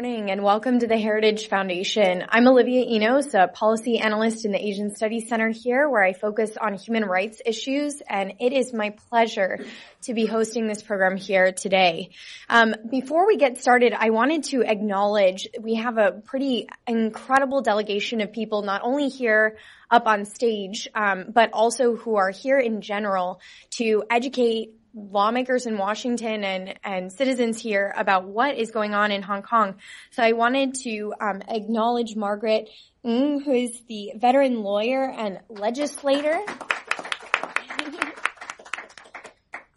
Morning and welcome to the Heritage Foundation. I'm Olivia Enos, a policy analyst in the Asian Studies Center here where I focus on human rights issues and it is my pleasure to be hosting this program here today. Um, before we get started, I wanted to acknowledge we have a pretty incredible delegation of people not only here up on stage, um, but also who are here in general to educate lawmakers in Washington and, and citizens here about what is going on in Hong Kong. So I wanted to um, acknowledge Margaret Ng, who is the veteran lawyer and legislator.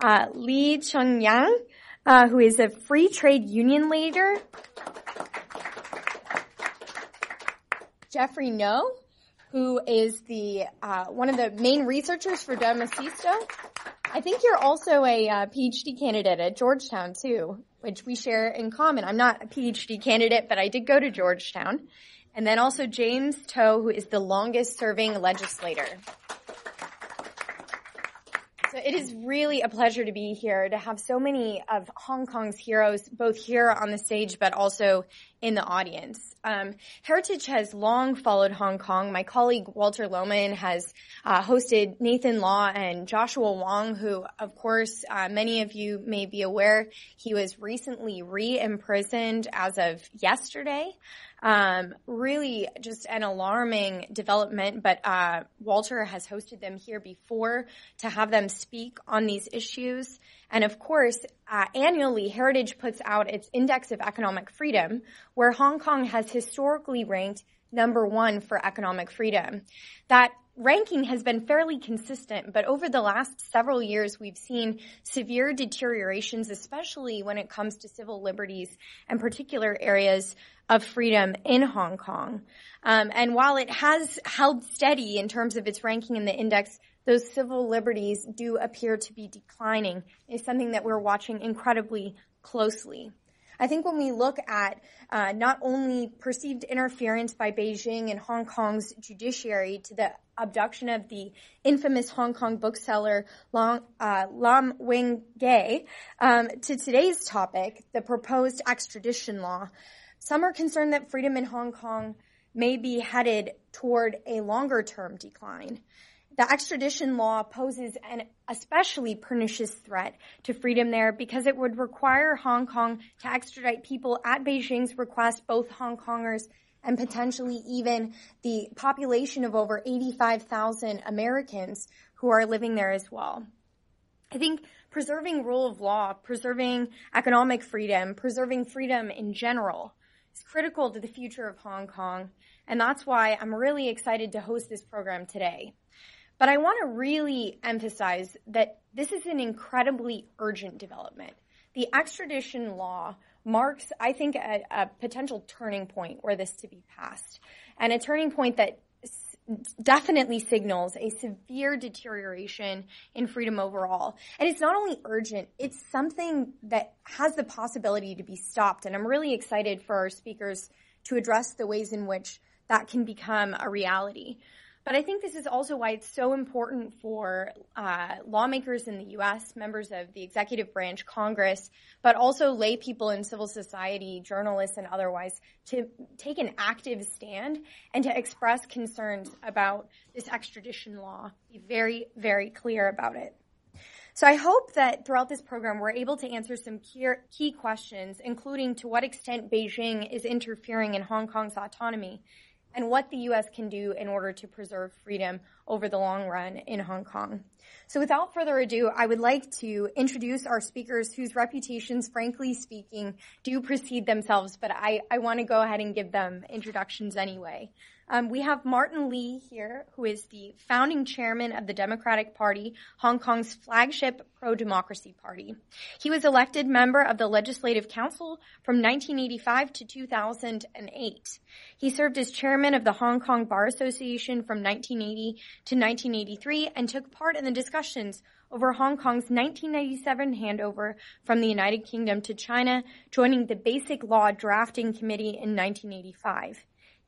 uh, Lee Cheuk Yan, uh, who is a free trade union leader. Jeffrey Ngo, who is the uh, one of the main researchers for Demosisto. I think you're also a uh, PhD candidate at Georgetown too, which we share in common. I'm not a PhD candidate, but I did go to Georgetown. And then also James To, who is the longest serving legislator. So it is really a pleasure to be here to have so many of Hong Kong's heroes, both here on the stage, but also in the audience. Um, Heritage has long followed Hong Kong. My colleague Walter Lohman has uh, hosted Nathan Law and Joshua Wong, who, of course, uh, many of you may be aware, he was recently re-imprisoned as of yesterday. Um, really just an alarming development, but uh, Walter has hosted them here before to have them speak on these issues. And of course, uh, annually, Heritage puts out its Index of Economic Freedom, where Hong Kong has historically ranked number one for economic freedom. That ranking has been fairly consistent, but over the last several years, we've seen severe deteriorations, especially when it comes to civil liberties and particular areas of freedom in Hong Kong. Um, and while it has held steady in terms of its ranking in the index, those civil liberties do appear to be declining is something that we're watching incredibly closely. I think when we look at uh, not only perceived interference by Beijing and Hong Kong's judiciary to the abduction of the infamous Hong Kong bookseller Long, uh, Lam Wing Kee, um, to today's topic, the proposed extradition law, some are concerned that freedom in Hong Kong may be headed toward a longer term decline. The extradition law poses an especially pernicious threat to freedom there because it would require Hong Kong to extradite people at Beijing's request, both Hong Kongers and potentially even the population of over 85,000 Americans who are living there as well. I think preserving rule of law, preserving economic freedom, preserving freedom in general is critical to the future of Hong Kong. And that's why I'm really excited to host this program today. But I want to really emphasize that this is an incredibly urgent development. The extradition law marks, I think, a, a, potential turning point where this to be passed. And a turning point that definitely signals a severe deterioration in freedom overall. And it's not only urgent, it's something that has the possibility to be stopped. And I'm really excited for our speakers to address the ways in which that can become a reality. But I think this is also why it's so important for uh, lawmakers in the U.S., members of the executive branch, Congress, but also lay people in civil society, journalists, and otherwise to take an active stand and to express concerns about this extradition law. Be very, very clear about it. So I hope that throughout this program we're able to answer some key, questions, including to what extent Beijing is interfering in Hong Kong's autonomy and what the U.S. can do in order to preserve freedom over the long run in Hong Kong. So without further ado, I would like to introduce our speakers whose reputations, frankly speaking, do precede themselves, but I, I want to go ahead and give them introductions anyway. Um, we have Martin Lee here, who is the founding chairman of the Democratic Party, Hong Kong's flagship pro-democracy party. He was elected member of the Legislative Council from 1985 to 2008. He served as chairman of the Hong Kong Bar Association from 1980 to 1983 and took part in the discussions over Hong Kong's 1997 handover from the United Kingdom to China, joining the Basic Law Drafting Committee in 1985.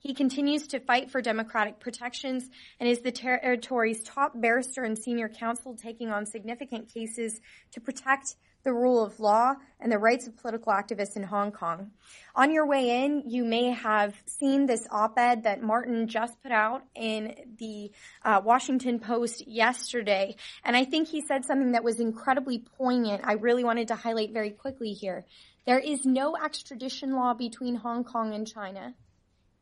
He continues to fight for democratic protections and is the territory's top barrister and senior counsel taking on significant cases to protect the rule of law and the rights of political activists in Hong Kong. On your way in, you may have seen this op-ed that Martin just put out in the uh, Washington Post yesterday. And I think he said something that was incredibly poignant. I really wanted to highlight very quickly here. There is no extradition law between Hong Kong and China.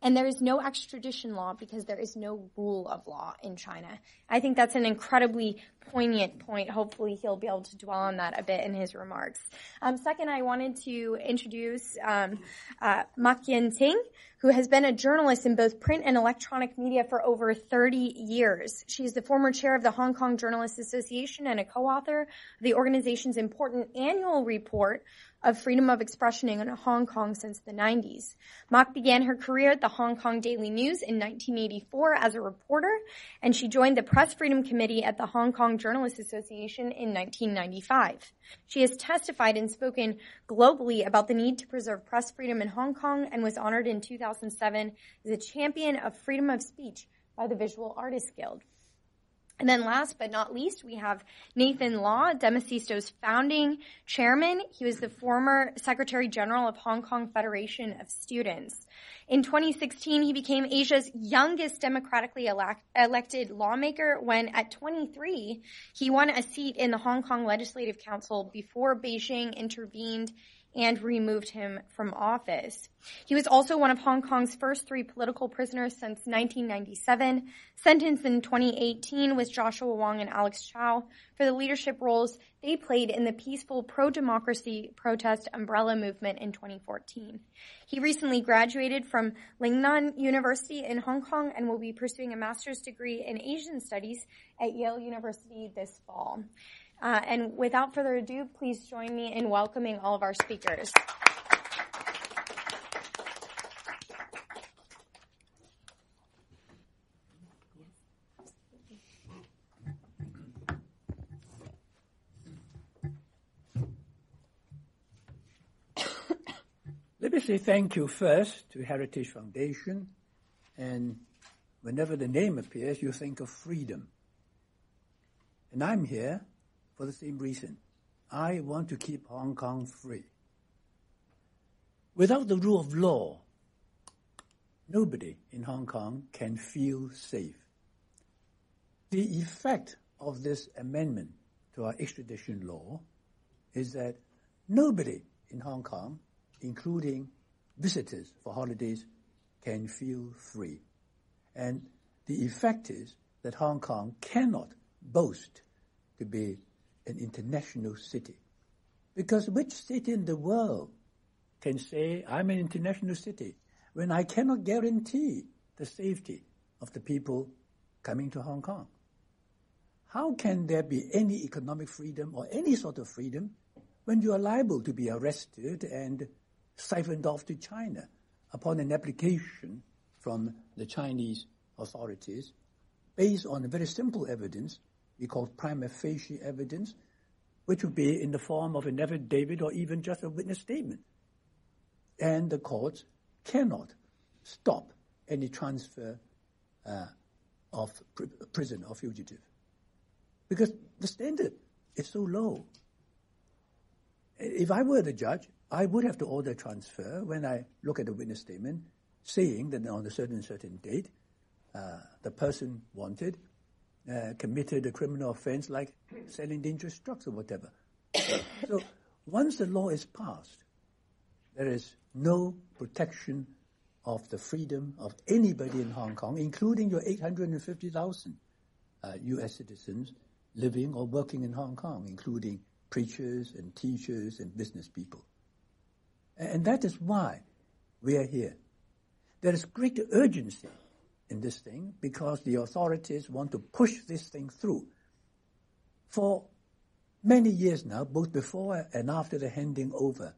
And there is no extradition law because there is no rule of law in China. I think that's an incredibly poignant point. Hopefully he'll be able to dwell on that a bit in his remarks. Um, second, I wanted to introduce um, uh, Mak Yin Ting, who has been a journalist in both print and electronic media for over 30 years. She's the former chair of the Hong Kong Journalists Association and a co-author of the organization's important annual report of freedom of expression in Hong Kong since the 90s. Mak began her career at the Hong Kong Daily News in 1984 as a reporter, and she joined the Press Freedom Committee at the Hong Kong Journalists Association in 1995. She has testified and spoken globally about the need to preserve press freedom in Hong Kong and was honored in 2007 as a champion of freedom of speech by the Visual Artists Guild. And then last but not least, we have Nathan Law, Demosisto's founding chairman. He was the former Secretary General of Hong Kong Federation of Students. In 2016, he became Asia's youngest democratically elect- elected lawmaker when at 23, he won a seat in the Hong Kong Legislative Council before Beijing intervened and removed him from office. He was also one of Hong Kong's first three political prisoners since 1997, sentenced in 2018 with Joshua Wong and Alex Chow for the leadership roles they played in the peaceful pro-democracy protest umbrella movement in 2014. He recently graduated from Lingnan University in Hong Kong and will be pursuing a master's degree in Asian studies at Yale University this fall. Uh, and without further ado, please join me in welcoming all of our speakers. Let me say thank you first to Heritage Foundation. And whenever the name appears, you think of freedom. And I'm here for the same reason. I want to keep Hong Kong free. Without the rule of law, nobody in Hong Kong can feel safe. The effect of this amendment to our extradition law is that nobody in Hong Kong, including visitors for holidays, can feel free. And the effect is that Hong Kong cannot boast to be an international city. Because which city in the world can say, I'm an international city, when I cannot guarantee the safety of the people coming to Hong Kong? How can there be any economic freedom or any sort of freedom when you are liable to be arrested and siphoned off to China upon an application from the Chinese authorities based on very simple evidence we call prima facie evidence, which would be in the form of an affidavit or even just a witness statement. And the courts cannot stop any transfer uh, of pr- prisoner or fugitive because the standard is so low. If I were the judge, I would have to order transfer when I look at the witness statement saying that on a certain certain date, uh, the person wanted uh, committed a criminal offense like selling dangerous drugs or whatever. so once the law is passed, there is no protection of the freedom of anybody in Hong Kong, including your 850,000 uh, U.S. citizens living or working in Hong Kong, including preachers and teachers and business people. And that is why we are here. There is great urgency in this thing because the authorities want to push this thing through. For many years now, both before and after the handing over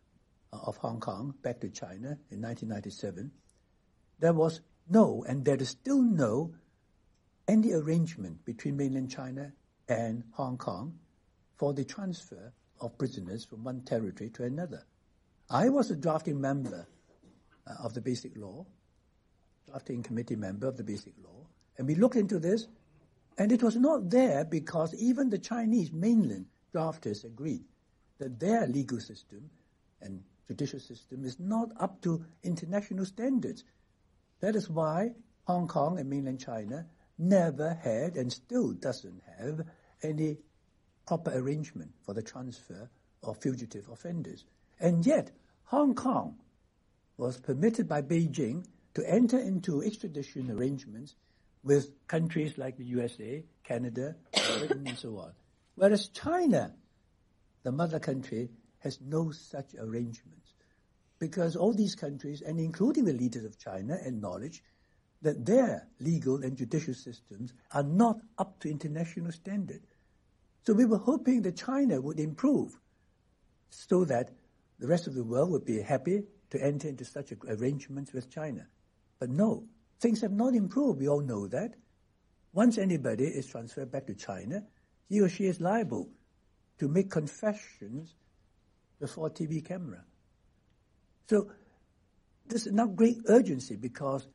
of Hong Kong back to China in 1997, there was no, and there is still no, any arrangement between mainland China and Hong Kong for the transfer of prisoners from one territory to another. I was a drafting member uh, of the Basic Law, drafting committee member of the Basic Law, and we looked into this, and it was not there because even the Chinese mainland drafters agreed that their legal system and judicial system is not up to international standards. That is why Hong Kong and mainland China never had and still doesn't have any proper arrangement for the transfer of fugitive offenders. And yet, Hong Kong was permitted by Beijing to enter into extradition arrangements with countries like the USA, Canada, Britain, and so on. Whereas China, the mother country, has no such arrangements. Because all these countries, and including the leaders of China, acknowledge that their legal and judicial systems are not up to international standard. So we were hoping that China would improve so that the rest of the world would be happy to enter into such arrangements with China. But no, things have not improved. We all know that. Once anybody is transferred back to China, he or she is liable to make confessions before TV camera. So this is now great urgency because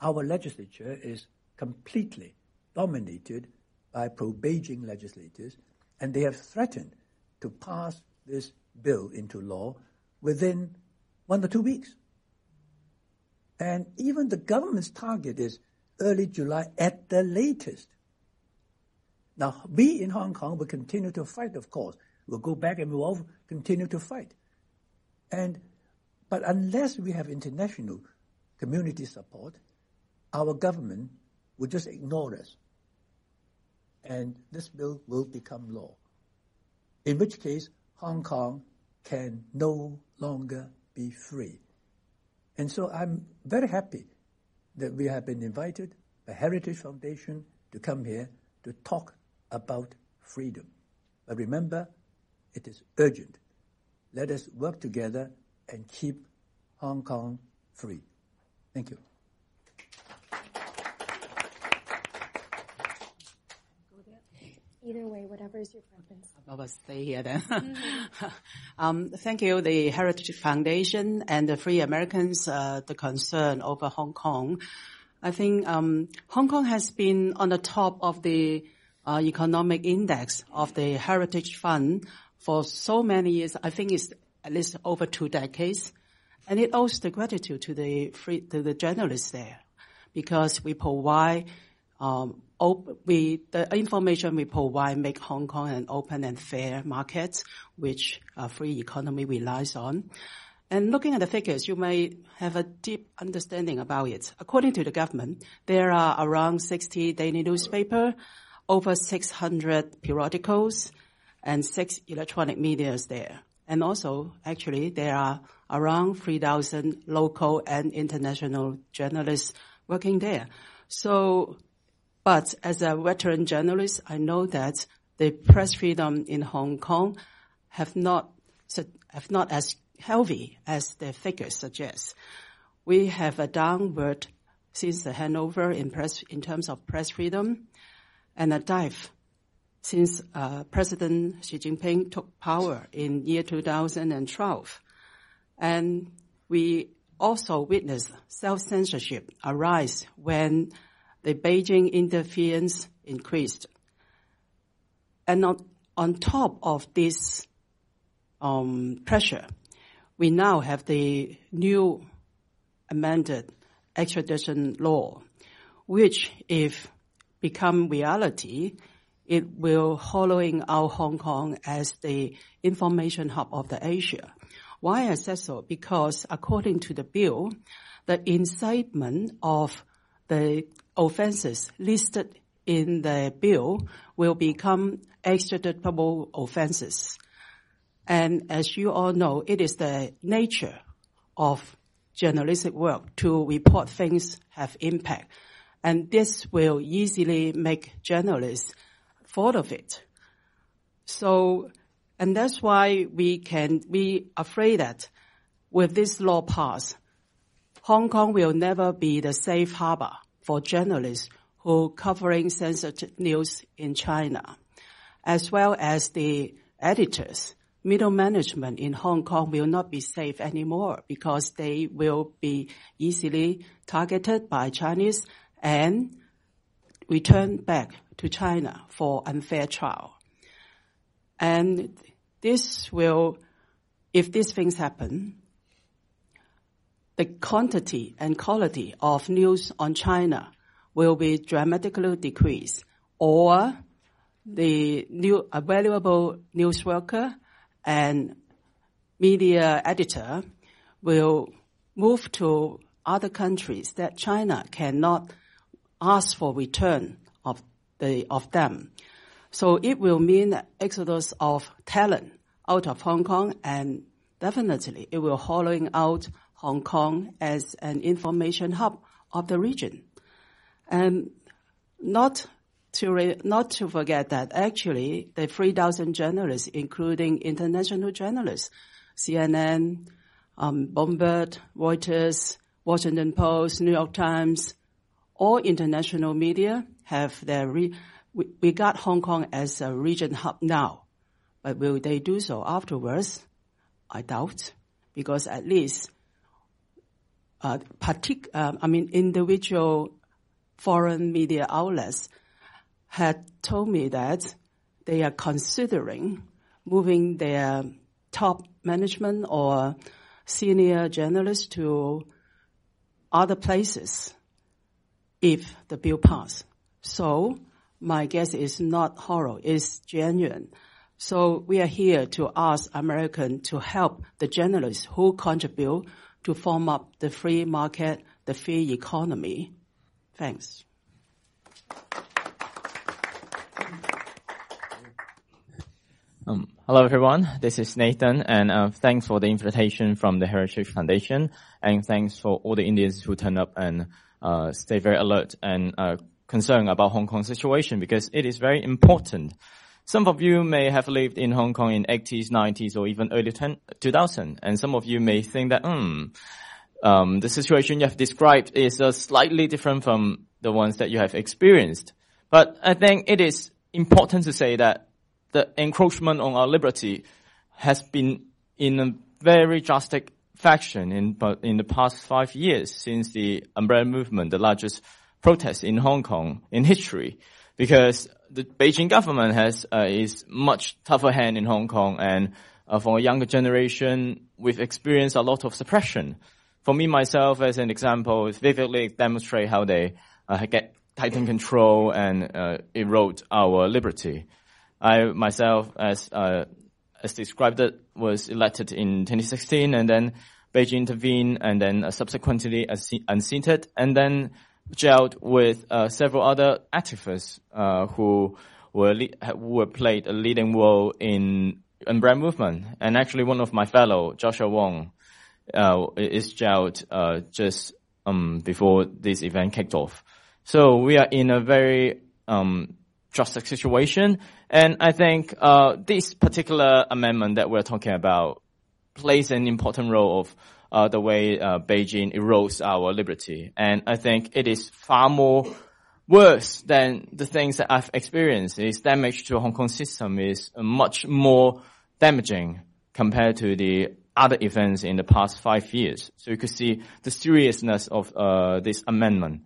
our legislature is completely dominated by pro-Beijing legislators and they have threatened to pass this bill into law within one or two weeks. And even the government's target is early July at the latest. Now, we in Hong Kong will continue to fight, of course. We'll go back and we'll continue to fight. And, but unless we have international community support, our government will just ignore us and this bill will become law. In which case, Hong Kong can no longer be free. And so I'm very happy that we have been invited by Heritage Foundation to come here to talk about freedom. But remember, it is urgent. Let us work together and keep Hong Kong free. Thank you. Either way, whatever is your preference. I will stay here then. Mm-hmm. um, thank you, the Heritage Foundation and the Free Americans, uh, the concern over Hong Kong. I think um, Hong Kong has been on the top of the uh, economic index of the Heritage Fund for so many years. I think it's at least over two decades, and it owes the gratitude to the free, to the journalists there, because we provide Um, the information we provide make Hong Kong an open and fair market, which a free economy relies on. And looking at the figures, you may have a deep understanding about it. According to the government, there are around 60 daily newspaper, over 600 periodicals, and six electronic medias there. And also, actually, there are around 3,000 local and international journalists working there. But as a veteran journalist, I know that the press freedom in Hong Kong have not, have not as healthy as the figures suggest. We have a downward since the handover in press, in terms of press freedom and a dive since uh, President Xi Jinping took power in year 2012. And we also witnessed self-censorship arise when the Beijing interference increased. And on, on top of this um, pressure, we now have the new amended extradition law, which if become reality, it will hollowing out Hong Kong as the information hub of the Asia. Why I said so? Because according to the bill, the incitement of the offenses listed in the bill will become extraditable offenses. And as you all know, it is the nature of journalistic work to report things have impact. And this will easily make journalists fall of it. So, and that's why we can be afraid that with this law passed, Hong Kong will never be the safe harbor for journalists who covering sensitive news in China, as well as the editors. Middle management in Hong Kong will not be safe anymore because they will be easily targeted by Chinese and returned back to China for unfair trial. And this will, if these things happen, the quantity and quality of news on China will be dramatically decreased or the new available news worker and media editor will move to other countries that China cannot ask for return of the of them. So it will mean exodus of talent out of Hong Kong and definitely it will hollowing out Hong Kong as an information hub of the region. And not to re- not to forget that actually the 3,000 journalists, including international journalists, CNN, um, Bloomberg, Reuters, Washington Post, New York Times, all international media have their re- we, we got Hong Kong as a region hub now, but will they do so afterwards? I doubt, because at least, uh, partic- uh, I mean, individual foreign media outlets had told me that they are considering moving their top management or senior journalists to other places if the bill passes. So my guess is not horror, it's genuine. So we are here to ask Americans to help the journalists who contribute to form up the free market, the free economy. Thanks. Um, hello everyone, this is Nathan and uh, thanks for the invitation from the Heritage Foundation and thanks for all the Indians who turn up and uh, stay very alert and uh, concerned about Hong Kong situation because it is very important. Some of you may have lived in Hong Kong in 80s, 90s or even early 10, 2000 and some of you may think that, hmm, um, the situation you have described is uh, slightly different from the ones that you have experienced. But I think it is important to say that the encroachment on our liberty has been in a very drastic fashion in, in the past five years since the umbrella movement, the largest protest in Hong Kong in history, because the Beijing government has uh, is much tougher hand in Hong Kong, and uh, for a younger generation, we've experienced a lot of suppression. For me myself, as an example, vividly demonstrate how they uh, get tighten control and uh, erode our liberty. I myself, as uh, as described it, was elected in 2016, and then Beijing intervened, and then uh, subsequently unseated, and then gelled with uh, several other activists uh, who were played a leading role in umbrella movement. And actually, one of my fellow, Joshua Wong, uh, is jailed uh, just um, before this event kicked off. So we are in a very um, drastic situation. And I think uh, this particular amendment that we're talking about plays an important role of uh, the way uh, Beijing erodes our liberty. And I think it is far more worse than the things that I've experienced. Its damage to Hong Kong system is much more damaging compared to the other events in the past five years. So you could see the seriousness of uh, this amendment.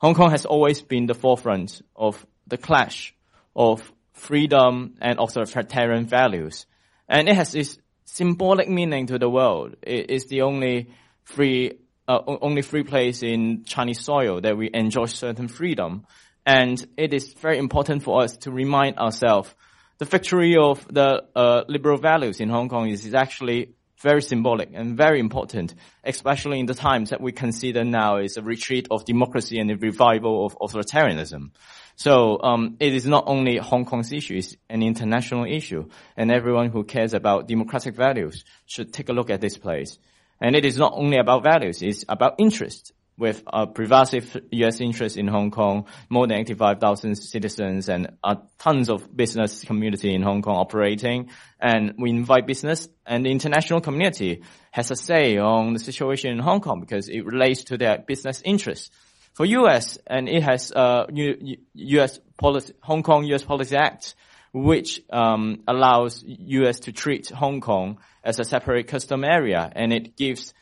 Hong Kong has always been the forefront of the clash of freedom and authoritarian values. And it has this symbolic meaning to the world. It is the only free, uh, only free place in Chinese soil that we enjoy certain freedom. And it is very important for us to remind ourselves the victory of the uh, liberal values in Hong Kong is, is actually very symbolic and very important, especially in the times that we consider now is a retreat of democracy and a revival of authoritarianism. So um, it is not only Hong Kong's issue; it's an international issue, and everyone who cares about democratic values should take a look at this place. And it is not only about values; it's about interest with a pervasive U.S. interest in Hong Kong, more than 85,000 citizens and uh, tons of business community in Hong Kong operating. And we invite business and the international community has a say on the situation in Hong Kong because it relates to their business interests. For U.S. and it has uh, U.S. policy, Hong Kong U.S. Policy Act, which um, allows U.S. to treat Hong Kong as a separate custom area, and it gives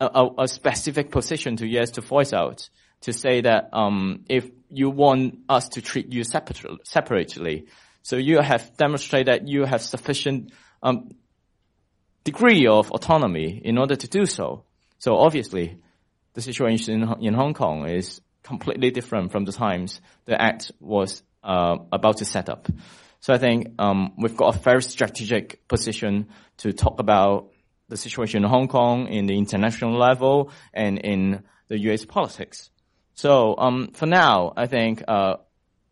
a, a specific position to US to voice out to say that um, if you want us to treat you separately, separately, so you have demonstrated that you have sufficient um, degree of autonomy in order to do so. So obviously, the situation in, in Hong Kong is completely different from the times the act was uh, about to set up. So I think um, we've got a very strategic position to talk about the situation in Hong Kong, in the international level, and in the U.S. politics. So um, for now, I think uh,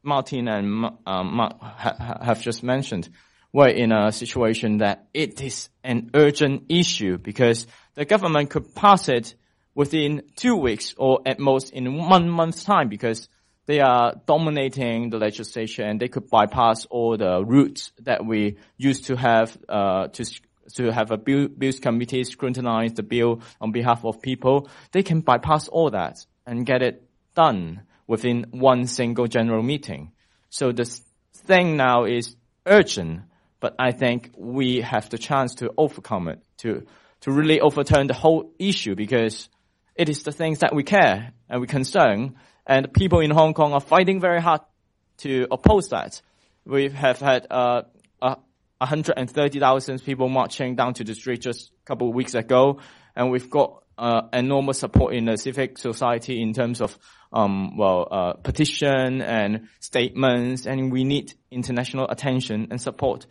Martin and Mark ha- have just mentioned we're in a situation that it is an urgent issue because the government could pass it within two weeks or at most in one month's time because they are dominating the legislation and they could bypass all the routes that we used to have uh, to to have a bill, bills committee scrutinize the bill on behalf of people, they can bypass all that and get it done within one single general meeting. So the thing now is urgent, but I think we have the chance to overcome it, to, to really overturn the whole issue because it is the things that we care and we concern and people in Hong Kong are fighting very hard to oppose that. We have had uh, 130,000 people marching down to the street just a couple of weeks ago, and we've got uh, enormous support in the civic society in terms of um, well uh, petition and statements, and we need international attention and support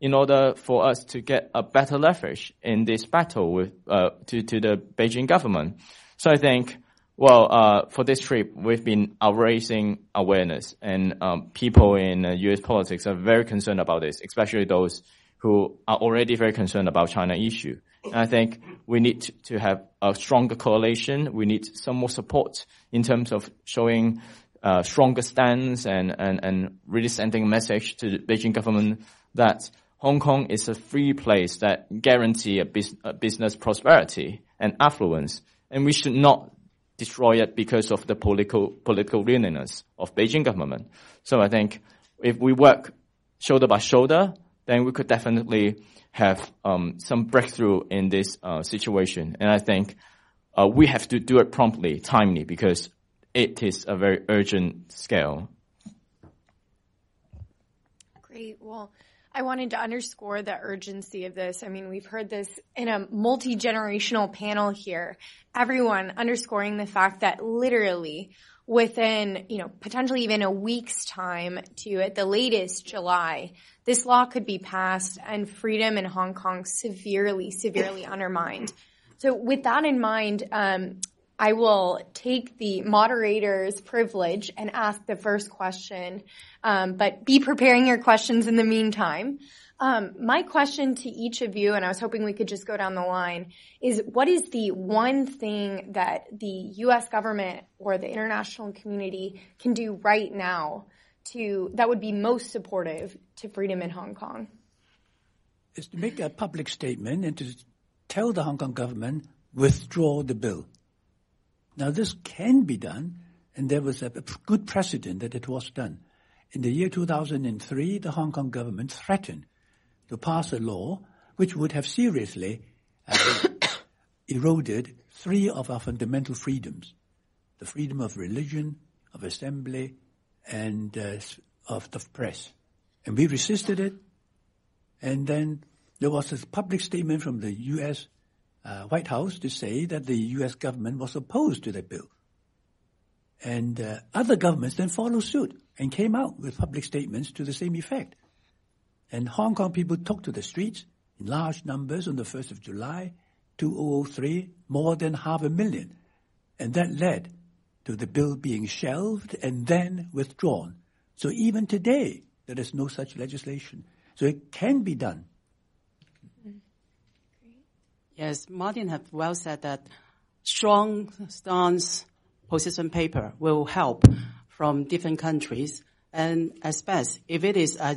in order for us to get a better leverage in this battle with uh, to to the Beijing government. So I think well, uh, for this trip, we've been raising awareness, and um, people in uh, U.S. politics are very concerned about this, especially those who are already very concerned about China issue. And I think we need to, have a stronger coalition. We need some more support in terms of showing uh, stronger stance and, and, and really sending a message to the Beijing government that Hong Kong is a free place that guarantee a, bus- a business prosperity and affluence, and we should not destroy it because of the political political willingness of Beijing government. So I think if we work shoulder by shoulder, then we could definitely have um, some breakthrough in this uh, situation. And I think uh, we have to do it promptly, timely, because it is a very urgent scale. Great. Well, I wanted to underscore the urgency of this. I mean, we've heard this in a multi-generational panel here. Everyone underscoring the fact that literally within, you know, potentially even a week's time to at the latest July, this law could be passed and freedom in Hong Kong severely, severely undermined. So with that in mind, um, I will take the moderator's privilege and ask the first question, um, but be preparing your questions in the meantime. Um, my question to each of you, and I was hoping we could just go down the line, is what is the one thing that the U.S. government or the international community can do right now to that would be most supportive to freedom in Hong Kong? Is to make a public statement and to tell the Hong Kong government withdraw the bill. Now this can be done, and there was a good precedent that it was done. In the year 2003, the Hong Kong government threatened to pass a law which would have seriously uh, eroded three of our fundamental freedoms. The freedom of religion, of assembly, and uh, of the press. And we resisted it. And then there was a public statement from the U.S uh, White House to say that the U.S. government was opposed to that bill. And uh, other governments then followed suit and came out with public statements to the same effect. And Hong Kong people took to the streets in large numbers on the 1st of July 2003, more than half a million. And that led to the bill being shelved and then withdrawn. So even today, there is no such legislation. So it can be done. Yes, Martin have well said that strong stance position paper will help from different countries. And as best, if it is a,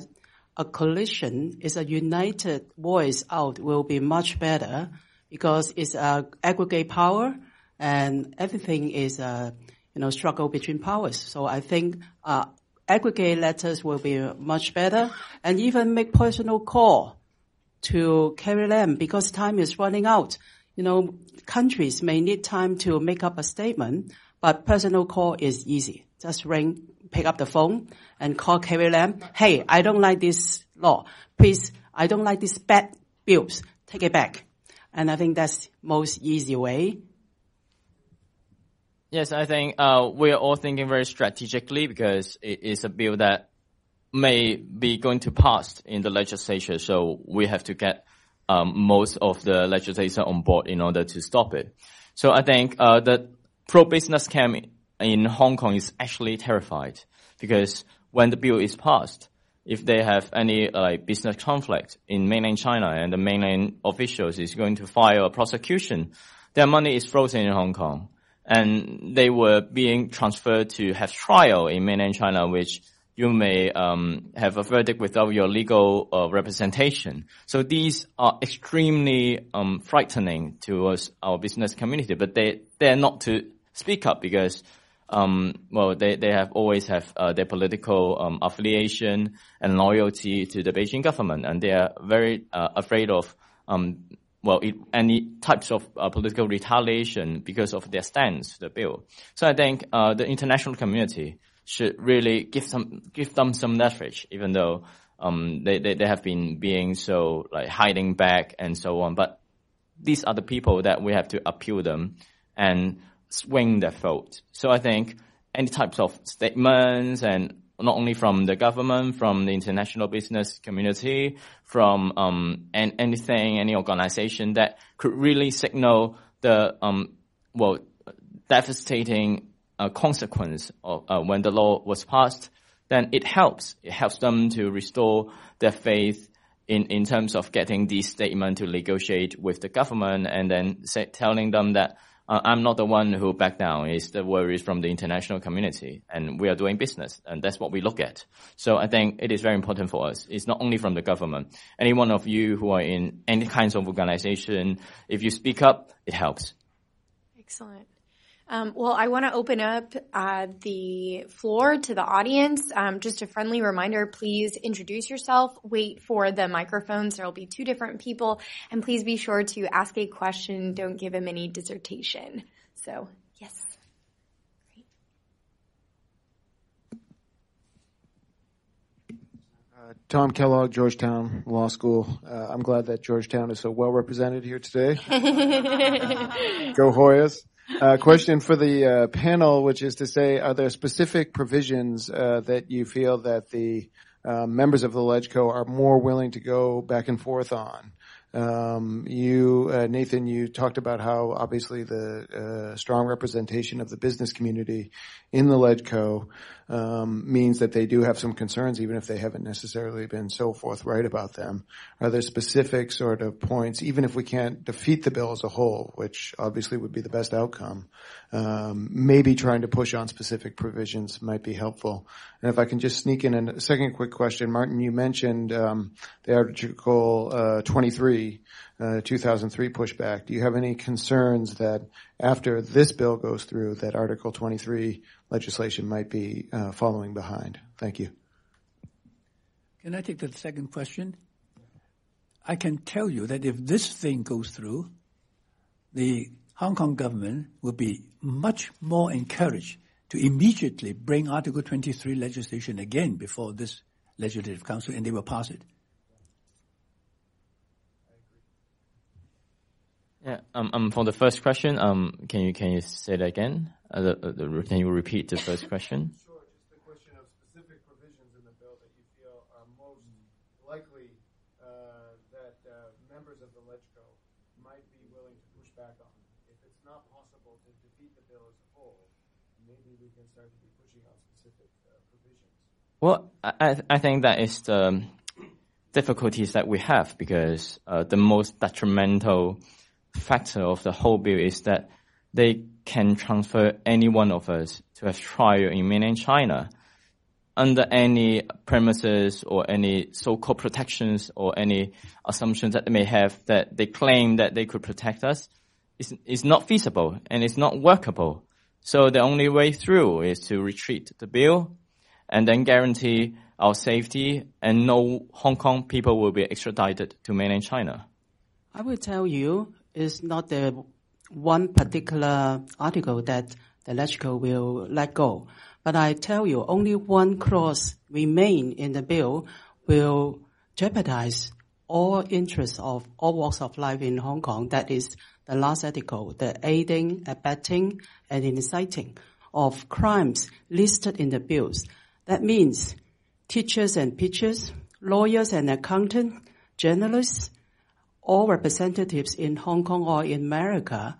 a coalition, it's a united voice out will be much better because it's a aggregate power and everything is a, you know, struggle between powers. So I think, uh, aggregate letters will be much better and even make personal call to Carrie Lam because time is running out. You know, countries may need time to make up a statement, but personal call is easy. Just ring, pick up the phone and call Carrie Lam. Hey, I don't like this law. Please, I don't like these bad bills. Take it back. And I think that's most easy way. Yes, I think uh, we're all thinking very strategically because it is a bill that may be going to pass in the legislature. So we have to get um, most of the legislature on board in order to stop it. So I think uh, the pro-business camp in Hong Kong is actually terrified because when the bill is passed, if they have any like business conflict in mainland China and the mainland officials is going to file a prosecution, their money is frozen in Hong Kong. And they were being transferred to have trial in mainland China, which you may um, have a verdict without your legal uh, representation. So these are extremely um, frightening to us, our business community, but they they're not to speak up because um, well, they, they have always have uh, their political um, affiliation and loyalty to the Beijing government, and they are very uh, afraid of um, well, it, any types of uh, political retaliation because of their stance, the bill. So I think uh, the international community should really give some give them some leverage, even though um, they, they they have been being so like hiding back and so on. But these are the people that we have to appeal them and swing their vote. So I think any types of statements and not only from the government, from the international business community, from um, and anything, any organization that could really signal the um, well devastating uh, consequence of uh, when the law was passed, then it helps. It helps them to restore their faith in, in terms of getting this statement to negotiate with the government and then say, telling them that uh, I'm not the one who back down. It's the worries from the international community, and we are doing business, and that's what we look at. So I think it is very important for us. It's not only from the government. Any one of you who are in any kinds of organization, if you speak up, it helps. Excellent. Um, well, I want to open up uh, the floor to the audience. Um, just a friendly reminder, please introduce yourself. Wait for the microphones. There will be two different people. And please be sure to ask a question. Don't give a any dissertation. So, yes. Uh, Tom Kellogg, Georgetown Law School. Uh, I'm glad that Georgetown is so well represented here today. Go Hoyas. Uh, question for the uh, panel, which is to say, are there specific provisions uh, that you feel that the uh, members of the LegCo are more willing to go back and forth on? Um, you, uh, Nathan, you talked about how obviously the uh, strong representation of the business community in the LegCo um, means that they do have some concerns, even if they haven't necessarily been so forthright about them. Are there specific sort of points, even if we can't defeat the bill as a whole, which obviously would be the best outcome, um, maybe trying to push on specific provisions might be helpful. And if I can just sneak in a second quick question, Martin, you mentioned um, the Article uh, 23 uh, 2003 pushback. Do you have any concerns that after this bill goes through, that Article 23 legislation might be uh, following behind? Thank you. Can I take the second question? I can tell you that if this thing goes through, the Hong Kong government will be much more encouraged to immediately bring Article 23 legislation again before this Legislative Council and they will pass it. Yeah. Um, um, for the first question, um, can you can you say that again? Uh, the, the, can you repeat the first question? Sure. Just the question of specific provisions in the bill that you feel are most likely uh, that uh, members of the LegCo might be willing to push back on. If it's not possible to defeat the bill as a whole, maybe we can start to be pushing on specific uh, provisions. Well, I, I think that is the difficulties that we have because uh, the most detrimental factor of the whole bill is that they can transfer any one of us to a trial in mainland China under any premises or any so-called protections or any assumptions that they may have that they claim that they could protect us is, is not feasible and it's not workable. So the only way through is to retreat the bill and then guarantee our safety and no Hong Kong people will be extradited to mainland China. I will tell you, it's not the one particular article that the LegCo will let go. But I tell you, only one clause remain in the bill will jeopardize all interests of all walks of life in Hong Kong. That is the last article, the aiding, abetting, and inciting of crimes listed in the bills. That means teachers and teachers, lawyers and accountants, journalists, all representatives in Hong Kong or in America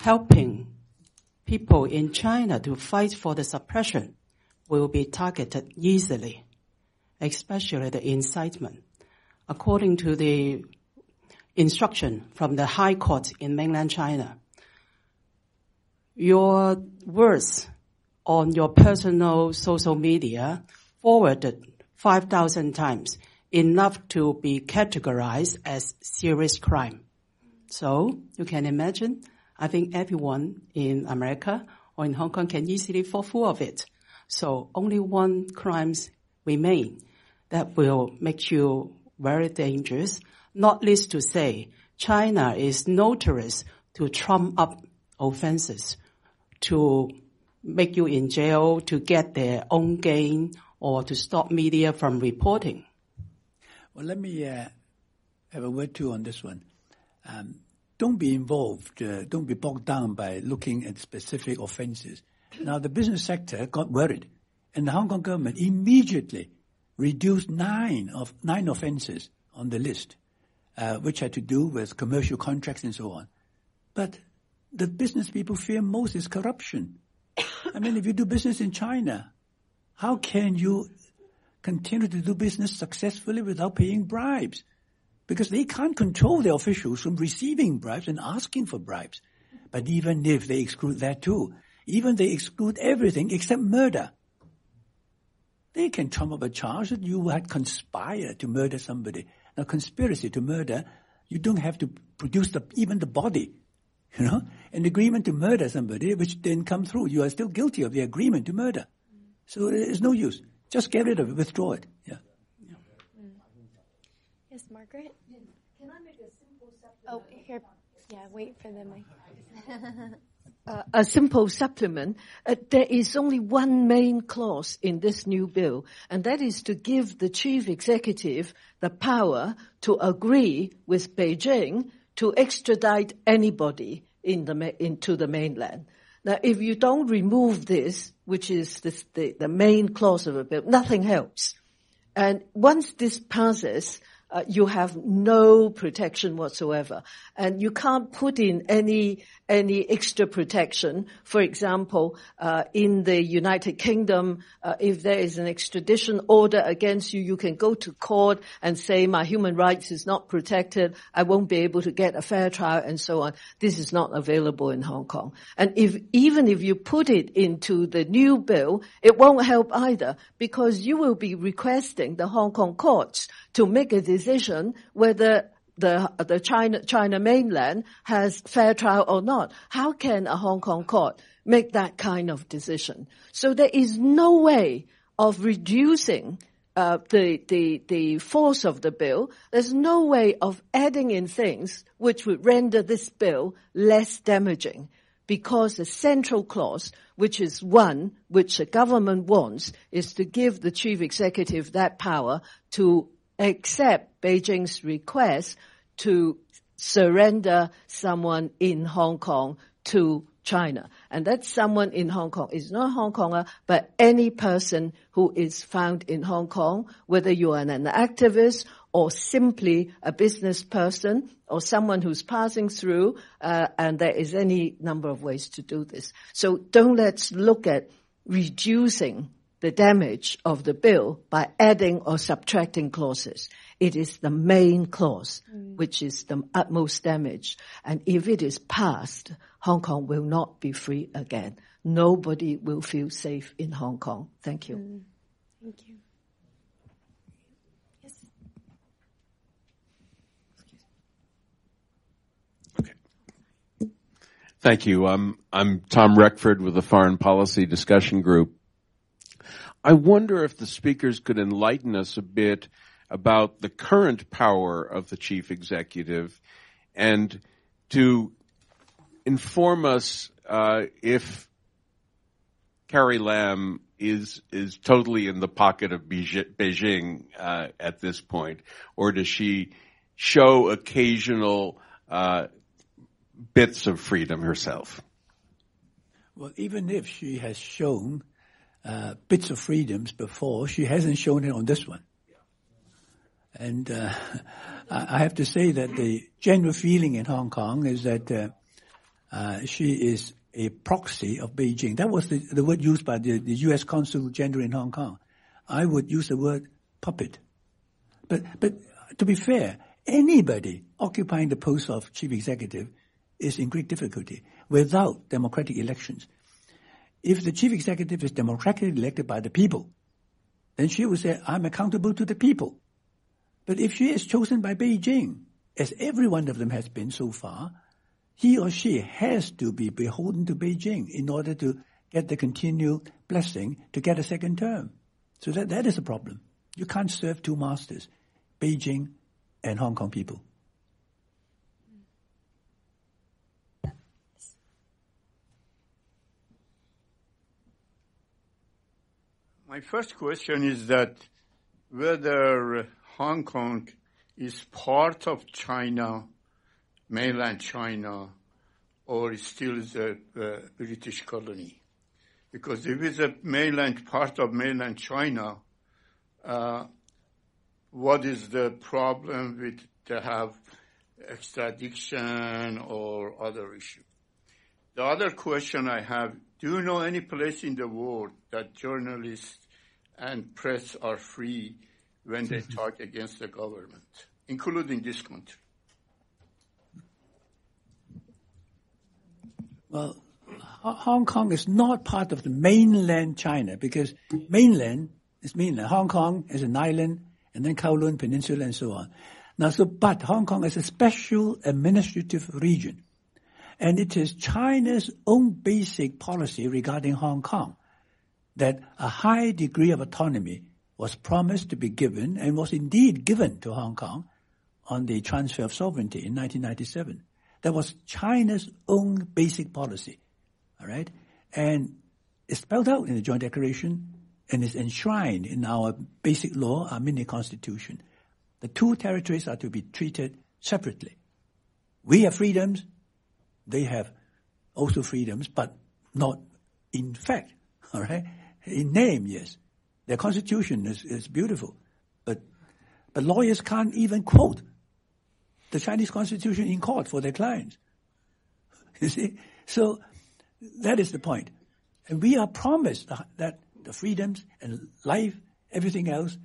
helping people in China to fight for the suppression will be targeted easily, especially the incitement. According to the instruction from the High Court in mainland China, your words on your personal social media forwarded 5,000 times, enough to be categorized as serious crime. So you can imagine, I think everyone in America or in Hong Kong can easily fall full of it. So only one crimes remain that will make you very dangerous, not least to say China is notorious to trump up offenses, to make you in jail, to get their own gain, or to stop media from reporting. Well, let me uh, have a word too on this one. Um, don't be involved, uh, don't be bogged down by looking at specific offenses. Now, the business sector got worried, and the Hong Kong government immediately reduced nine of nine offenses on the list, uh, which had to do with commercial contracts and so on. But the business people fear most is corruption. I mean, if you do business in China, how can you continue to do business successfully without paying bribes? Because they can't control the officials from receiving bribes and asking for bribes. But even if they exclude that too, even they exclude everything except murder, they can trump up a charge that you had conspired to murder somebody. Now, conspiracy to murder, you don't have to produce the, even the body. You know, an agreement to murder somebody, which didn't come through, you are still guilty of the agreement to murder. So it's no use. Just get rid of it, withdraw it. Yeah. yeah. Mm. Yes, Margaret? Can I make a simple supplement? Oh, here. Yeah, wait for the mic. uh, a simple supplement. Uh, there is only one main clause in this new bill, and that is to give the chief executive the power to agree with Beijing to extradite anybody in the, into the mainland. Now, if you don't remove this, which is the, the main clause of the bill, nothing helps. And once this passes, uh, you have no protection whatsoever. And you can't put in any, any extra protection. For example, uh, in the United Kingdom, uh, if there is an extradition order against you, you can go to court and say, my human rights is not protected. I won't be able to get a fair trial and so on. This is not available in Hong Kong. And if, even if you put it into the new bill, it won't help either because you will be requesting the Hong Kong courts to make a decision whether the the China China mainland has fair trial or not. How can a Hong Kong court make that kind of decision? So there is no way of reducing uh, the the the force of the bill. There's no way of adding in things which would render this bill less damaging. Because the central clause, which is one which the government wants, is to give the chief executive that power to accept Beijing's request to surrender someone in Hong Kong to China. And that someone in Hong Kong is not Hong Konger, but any person who is found in Hong Kong, whether you are an activist or simply a business person or someone who's passing through, uh, and there is any number of ways to do this. So don't let's look at reducing the damage of the bill by adding or subtracting clauses. It is the main clause mm. which is the utmost damage. And if it is passed, Hong Kong will not be free again. Nobody will feel safe in Hong Kong. Thank you. Mm. Thank you. Yes. Okay. Thank you. I'm, I'm Tom Reckford with the Foreign Policy Discussion Group. I wonder if the speakers could enlighten us a bit about the current power of the chief executive and to inform us uh, if Carrie Lam is is totally in the pocket of Beijing uh, at this point, or does she show occasional uh, bits of freedom herself? Well, even if she has shown uh, bits of freedoms before, she hasn't shown it on this one. And uh, I have to say that the general feeling in Hong Kong is that uh, uh, she is a proxy of Beijing. That was the, the word used by the, the U.S. Consul General in Hong Kong. I would use the word puppet. But, but to be fair, anybody occupying the post of chief executive is in great difficulty without democratic elections. If the chief executive is democratically elected by the people, then she will say, I'm accountable to the people. But if she is chosen by Beijing, as every one of them has been so far, he or she has to be beholden to Beijing in order to get the continued blessing to get a second term. So that, that is a problem. You can't serve two masters, Beijing and Hong Kong people. My first question is that whether Hong Kong is part of China, mainland China, or still is a, a British colony. Because if it's a mainland part of mainland China, uh, what is the problem with to have extradition or other issue? The other question I have, do you know any place in the world that journalists and press are free when they mm-hmm. talk against the government, including this country. Well, Hong Kong is not part of the mainland China because mainland is mainland. Hong Kong is an island and then Kowloon Peninsula and so on. Now, so, but Hong Kong is a special administrative region. And it is China's own basic policy regarding Hong Kong that a high degree of autonomy was promised to be given and was indeed given to Hong Kong on the transfer of sovereignty in 1997. That was China's own basic policy. All right. And it's spelled out in the Joint Declaration and is enshrined in our basic law, our mini constitution. The two territories are to be treated separately. We have freedoms. They have also freedoms, but not in fact. All right. In name, yes. Their constitution is, is beautiful, but, but lawyers can't even quote the Chinese constitution in court for their clients. You see? So that is the point. And we are promised that the freedoms and life, everything else,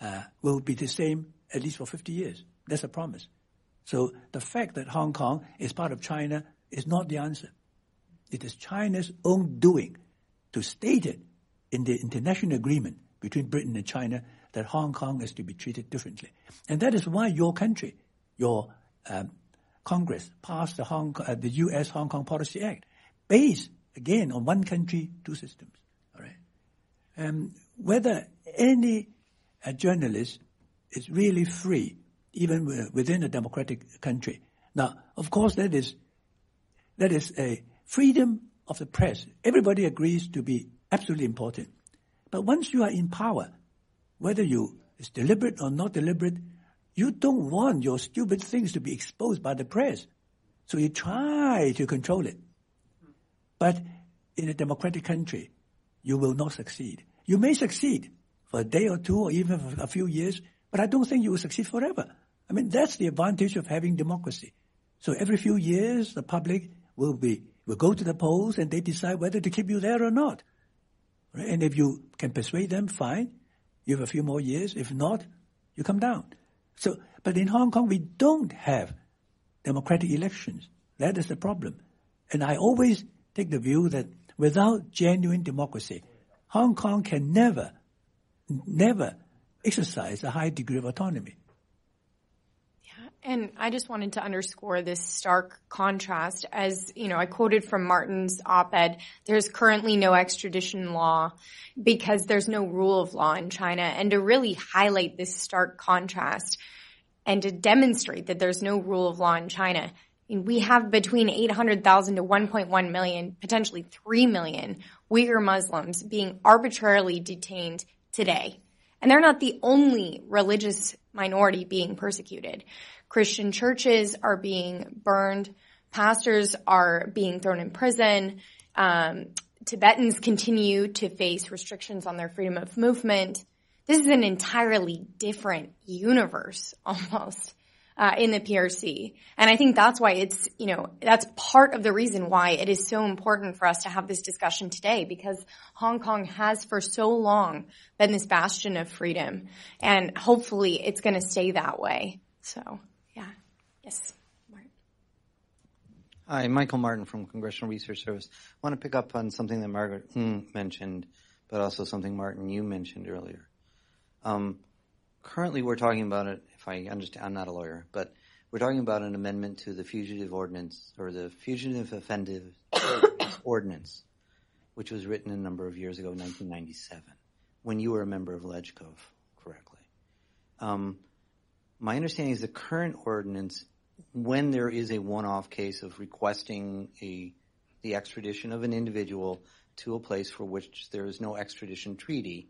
uh, will be the same at least for 50 years. That's a promise. So the fact that Hong Kong is part of China is not the answer. It is China's own doing to state it in the international agreement between Britain and China that Hong Kong is to be treated differently. And that is why your country, your um, Congress passed the, Hong, uh, the U.S. Hong Kong Policy Act, based again on one country, two systems. All right. Um, whether any uh, journalist is really free, even within a democratic country. Now, of course, that is that is a freedom of the press. Everybody agrees to be absolutely important. But once you are in power, whether you is deliberate or not deliberate, you don't want your stupid things to be exposed by the press. So you try to control it. But in a democratic country, you will not succeed. You may succeed for a day or two or even for a few years, But I don't think you will succeed forever. I mean, that's the advantage of having democracy. So every few years, the public will be will go to the polls and they decide whether to keep you there or not. Right? And if you can persuade them, fine. You have a few more years. If not, you come down. So, but in Hong Kong, we don't have democratic elections. That is the problem. And I always take the view that without genuine democracy, Hong Kong can never, never exercise a high degree of autonomy. And I just wanted to underscore this stark contrast. As you know, I quoted from Martin's op-ed, there's currently no extradition law because there's no rule of law in China. And to really highlight this stark contrast and to demonstrate that there's no rule of law in China, we have between 800,000 to 1.1 million, potentially 3 million Uyghur Muslims being arbitrarily detained today. And they're not the only religious minority being persecuted. Christian churches are being burned. Pastors are being thrown in prison. Um, Tibetans continue to face restrictions on their freedom of movement. This is an entirely different universe almost uh, in the PRC. And I think that's why it's, you know, that's part of the reason why it is so important for us to have this discussion today because Hong Kong has for so long been this bastion of freedom and hopefully it's going to stay that way. So. Yeah. Yes. Hi, Michael Martin from Congressional Research Service. I want to pick up on something that Margaret mentioned, but also something Martin you mentioned earlier. Um, currently, we're talking about it. I understand, I'm not a lawyer, but we're talking about an amendment to the Fugitive Ordinance or the Fugitive Offenders Ordinance, which was written a number of years ago, 1997, when you were a member of LegCo, correctly. Um, my understanding is the current ordinance when there is a one-off case of requesting a the extradition of an individual to a place for which there is no extradition treaty,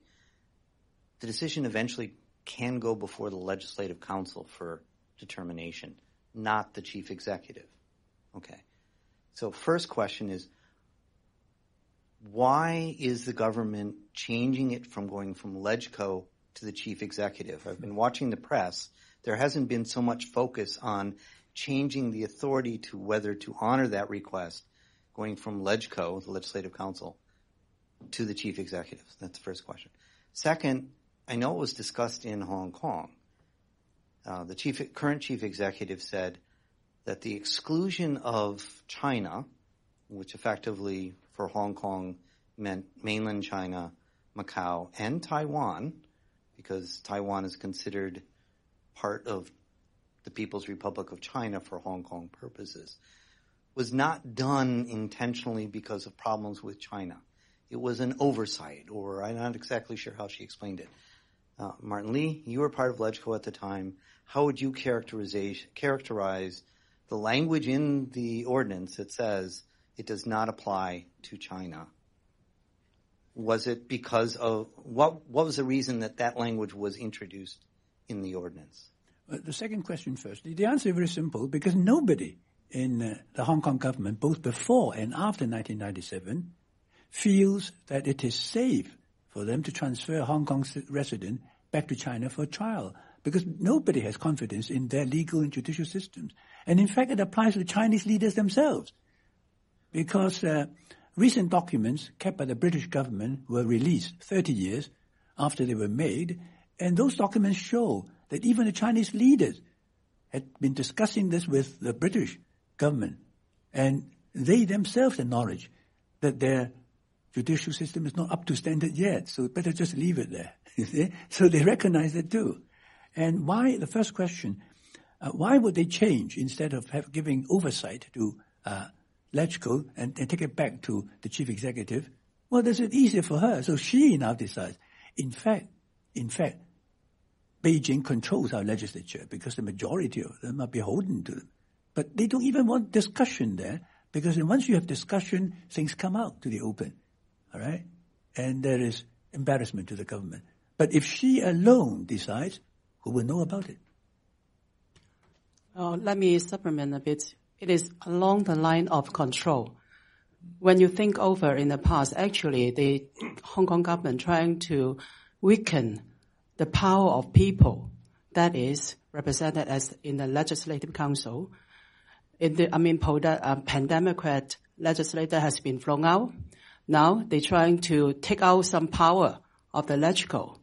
the decision eventually can go before the legislative council for determination, not the chief executive. Okay. So first question is, why is the government changing it from going from LegCo to the chief executive? I've been watching the press. There hasn't been so much focus on changing the authority to whether to honor that request, going from LegCo, the Legislative Council, to the chief executive? That's the first question. Second, I know it was discussed in Hong Kong. Uh, the chief, current chief executive said that the exclusion of China, which effectively for Hong Kong meant mainland China, Macau, and Taiwan, because Taiwan is considered part of the People's Republic of China for Hong Kong purposes, was not done intentionally because of problems with China. It was an oversight, or I'm not exactly sure how she explained it. Uh, Martin Lee, you were part of LegCo at the time. How would you characterize the language in the ordinance that says it does not apply to China? Was it because of what? What was the reason that that language was introduced in the ordinance? Uh, the second question first. The answer is very simple because nobody in uh, the Hong Kong government, both before and after 1997, feels that it is safe for them to transfer Hong Kong resident back to China for trial because nobody has confidence in their legal and judicial systems. And in fact, it applies to the Chinese leaders themselves because uh, recent documents kept by the British government were released 30 years after they were made, and those documents show that even the Chinese leaders had been discussing this with the British government, and they themselves acknowledge that their judicial system is not up to standard yet, so better just leave it there. so they recognize it too. And why, the first question, uh, why would they change instead of have, giving oversight to uh, LegCo and, and take it back to the chief executive? Well, that's it easier for her. So she now decides. In fact, in fact, Beijing controls our legislature because the majority of them are beholden to them. But they don't even want discussion there because once you have discussion, things come out to the open. All right? And there is embarrassment to the government. But if she alone decides, who will know about it? Uh, let me supplement a bit. It is along the line of control. When you think over in the past, actually the Hong Kong government trying to weaken the power of people that is represented as in the Legislative Council. In the, I mean, uh, pan-Democrat legislator has been thrown out. Now they're trying to take out some power of the LegCo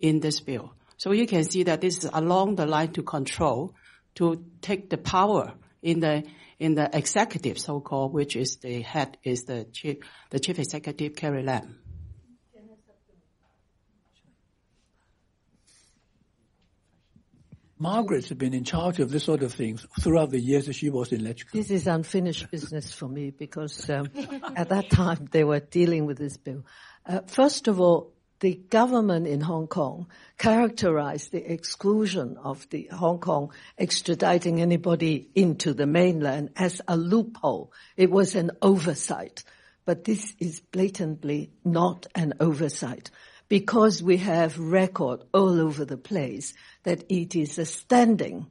in this bill. So you can see that this is along the line to control, to take the power in the in the executive, so-called, which is the head is the chief the chief executive Carrie Lam. Margaret's been in charge of this sort of things throughout the years that she was in LegCo. This is unfinished business for me because um, at that time they were dealing with this bill. Uh, first of all, the government in Hong Kong characterized the exclusion of the Hong Kong extraditing anybody into the mainland as a loophole. It was an oversight. But this is blatantly not an oversight because we have record all over the place that it is a standing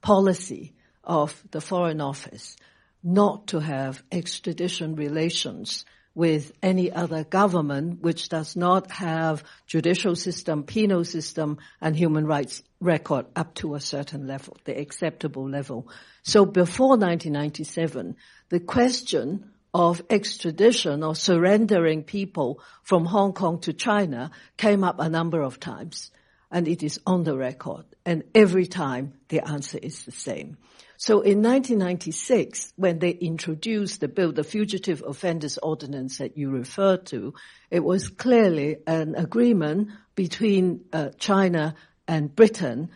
policy of the Foreign Office not to have extradition relations with any other government which does not have judicial system, penal system, and human rights record up to a certain level, the acceptable level. So before 1997, the question of extradition or surrendering people from Hong Kong to China came up a number of times and it is on the record. And every time the answer is the same. So in 1996, when they introduced the bill, the Fugitive Offenders Ordinance that you referred to, it was clearly an agreement between uh, China and Britain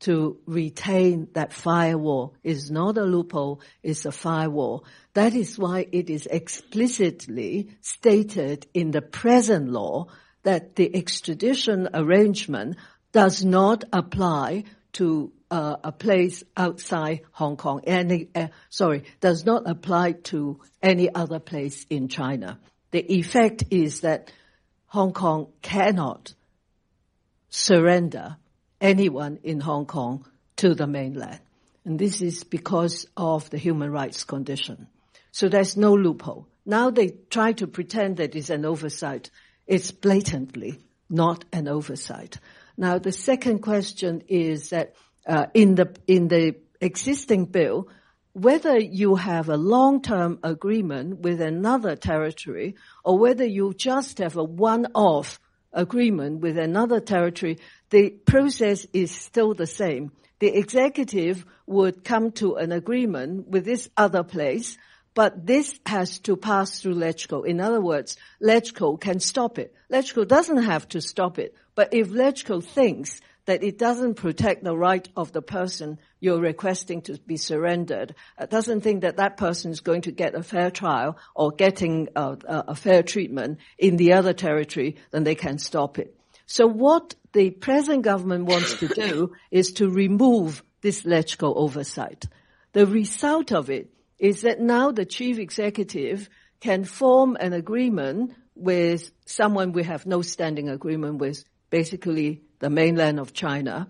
to retain that firewall. It's not a loophole, it's a firewall. That is why it is explicitly stated in the present law that the extradition arrangement does not apply to uh, a place outside Hong Kong. Any, uh, sorry, does not apply to any other place in China. The effect is that Hong Kong cannot surrender anyone in Hong Kong to the mainland. And this is because of the human rights condition. So there's no loophole. Now they try to pretend that it's an oversight. It's blatantly not an oversight. Now the second question is that uh, in the in the existing bill, whether you have a long-term agreement with another territory or whether you just have a one-off agreement with another territory, the process is still the same. The executive would come to an agreement with this other place, but this has to pass through LegCo. In other words, LegCo can stop it. LegCo doesn't have to stop it, but if LegCo thinks that it doesn't protect the right of the person you're requesting to be surrendered. It doesn't think that that person is going to get a fair trial or getting uh, a, a fair treatment in the other territory, then they can stop it. So what the present government wants to do is to remove this LegCo oversight. The result of it is that now the chief executive can form an agreement with someone we have no standing agreement with, basically the mainland of China,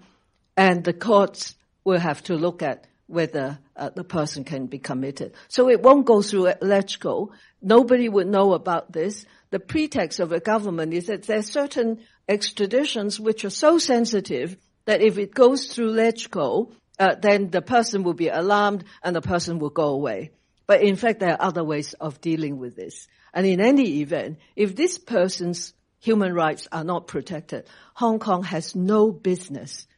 and the courts will have to look at whether uh, the person can be committed. So it won't go through LegCo. Nobody would know about this. The pretext of a government is that there are certain extraditions which are so sensitive that if it goes through LegCo, uh, then the person will be alarmed and the person will go away. But in fact, there are other ways of dealing with this. And in any event, if this person's human rights are not protected, Hong Kong has no business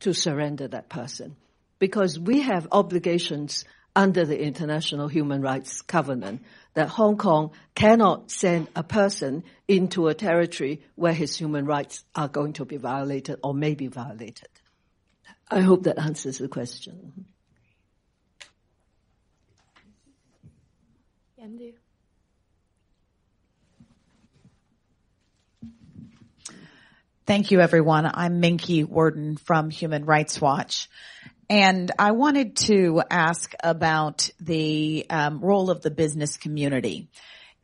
to surrender that person because we have obligations under the International Human Rights Covenant that Hong Kong cannot send a person into a territory where his human rights are going to be violated or may be violated. I hope that answers the question. Yandu. Thank you, everyone. I'm Minky Worden from Human Rights Watch. And I wanted to ask about the um, role of the business community.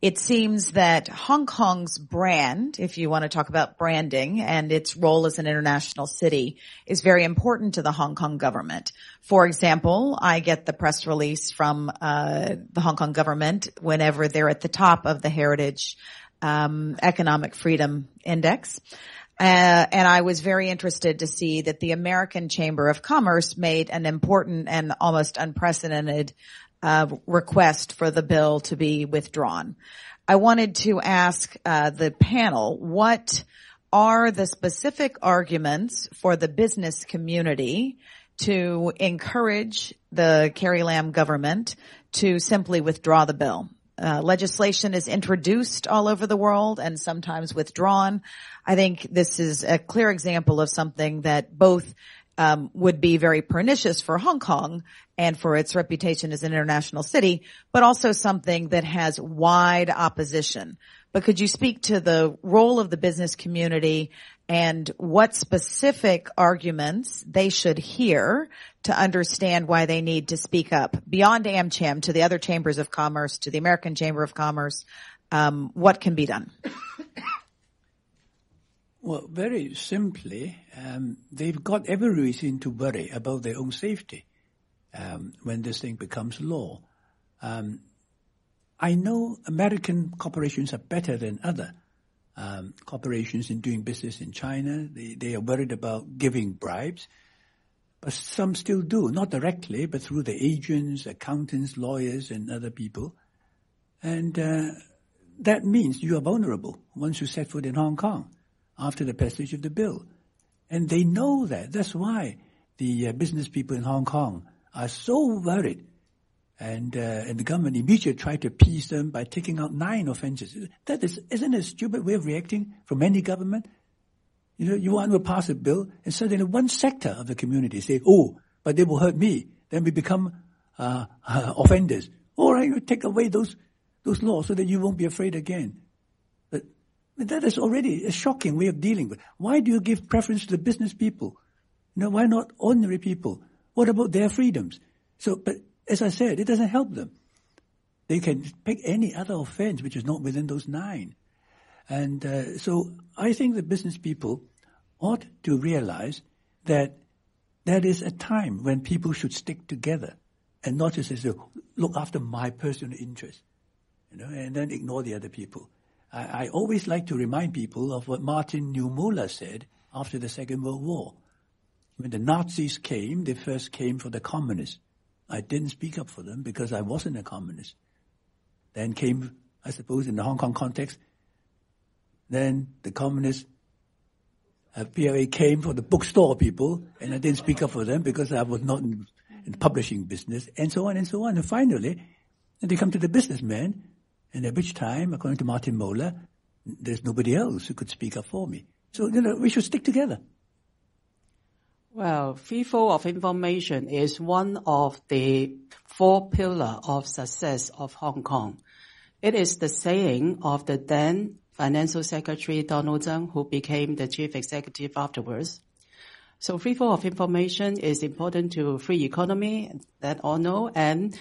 It seems that Hong Kong's brand, if you want to talk about branding and its role as an international city, is very important to the Hong Kong government. For example, I get the press release from uh, the Hong Kong government whenever they're at the top of the Heritage um, Economic Freedom Index. Uh, and I was very interested to see that the American Chamber of Commerce made an important and almost unprecedented uh, request for the bill to be withdrawn. I wanted to ask uh, the panel what are the specific arguments for the business community to encourage the Carrie Lam government to simply withdraw the bill? Uh, legislation is introduced all over the world and sometimes withdrawn. I think this is a clear example of something that both um, would be very pernicious for Hong Kong and for its reputation as an international city, but also something that has wide opposition. But could you speak to the role of the business community and what specific arguments they should hear to understand why they need to speak up beyond AmCham to the other chambers of commerce, to the American Chamber of Commerce? Um, what can be done? Well, very simply, um, they've got every reason to worry about their own safety um, when this thing becomes law. Um, I know American corporations are better than other um, corporations in doing business in China. They, they are worried about giving bribes, but some still do, not directly, but through the agents, accountants, lawyers, and other people. And uh, that means you are vulnerable once you set foot in Hong Kong after the passage of the bill. And they know that. That's why the uh, business people in Hong Kong are so worried and, uh, and the government immediately tried to appease them by taking out nine offenses. That is, isn't a stupid way of reacting from any government? You know, you want to pass a bill and suddenly one sector of the community say, oh, but they will hurt me. Then we become, uh, uh, offenders. All right, you take away those, those laws so that you won't be afraid again. But that is already a shocking way of dealing with. Why do you give preference to the business people? You know, why not ordinary people? What about their freedoms? So, but as I said, it doesn't help them. They can pick any other offense which is not within those nine. And uh, so I think the business people ought to realize that that is a time when people should stick together and not just a, look after my personal interest, you know, and then ignore the other people. I, I always like to remind people of what Martin Niemöller said after the Second World War. When the Nazis came, they first came for the communists. I didn't speak up for them because I wasn't a communist. Then came, I suppose, in the Hong Kong context, then the communists, uh, PLA came for the bookstore people, and I didn't speak up for them because I was not in, in the publishing business, and so on and so on. And finally, they come to the businessmen, and at which time, according to Martin Moeller, there's nobody else who could speak up for me. So, you know, we should stick together. Well, free flow of information is one of the four pillars of success of Hong Kong. It is the saying of the then Financial Secretary Donald Tsang, who became the chief executive afterwards. So free flow of information is important to free economy, that all know, and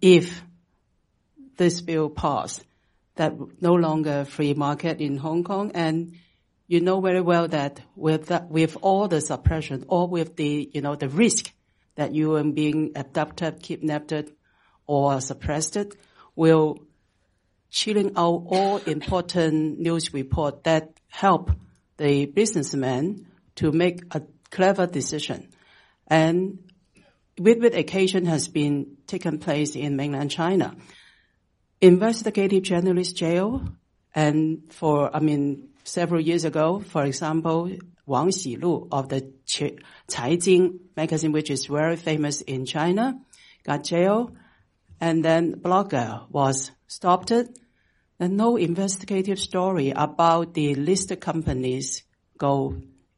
if this bill passed, that no longer free market in Hong Kong and you know very well that with with all the suppression or with the, you know, the risk that you are being abducted, kidnapped, or suppressed will chilling out all important news report that help the businessman to make a clever decision. And vivid occasion has been taken place in mainland China. Investigative journalist jail and for, I mean, several years ago, for example, Wang Xiaolu of the Caijing magazine, which is very famous in China, got jailed, and then blogger was stopped. And no investigative story about the listed companies go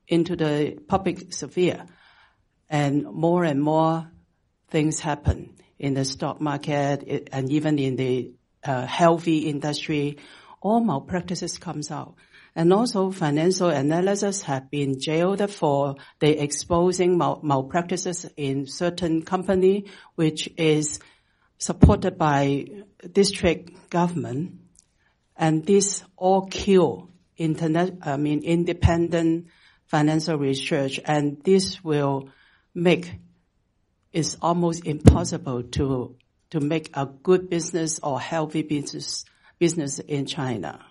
into the public sphere. And more and more things happen in the stock market and even in the uh, healthy industry. All malpractices comes out. And also financial analysts have been jailed for the exposing mal- malpractices in certain company, which is supported by district government. And this all kill internet, I mean, independent financial research. And this will make it's almost impossible to to make a good business or healthy business business in China.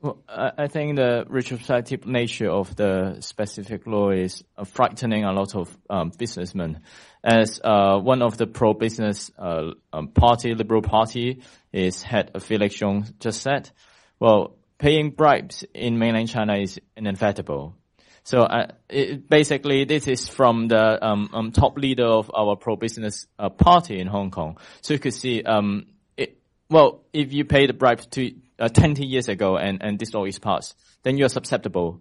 Well, I think the retrospective nature of the specific law is uh, frightening a lot of um, businessmen. As uh, one of the pro-business uh, um, party, Liberal Party, is head Felix Chung just said, well, paying bribes in mainland China is inevitable. So uh, it, basically, this is from the um, um, top leader of our pro-business uh, party in Hong Kong. So you could see, um, it, well, if you pay the bribes to uh, 20 years ago and, and this law is passed, then you're susceptible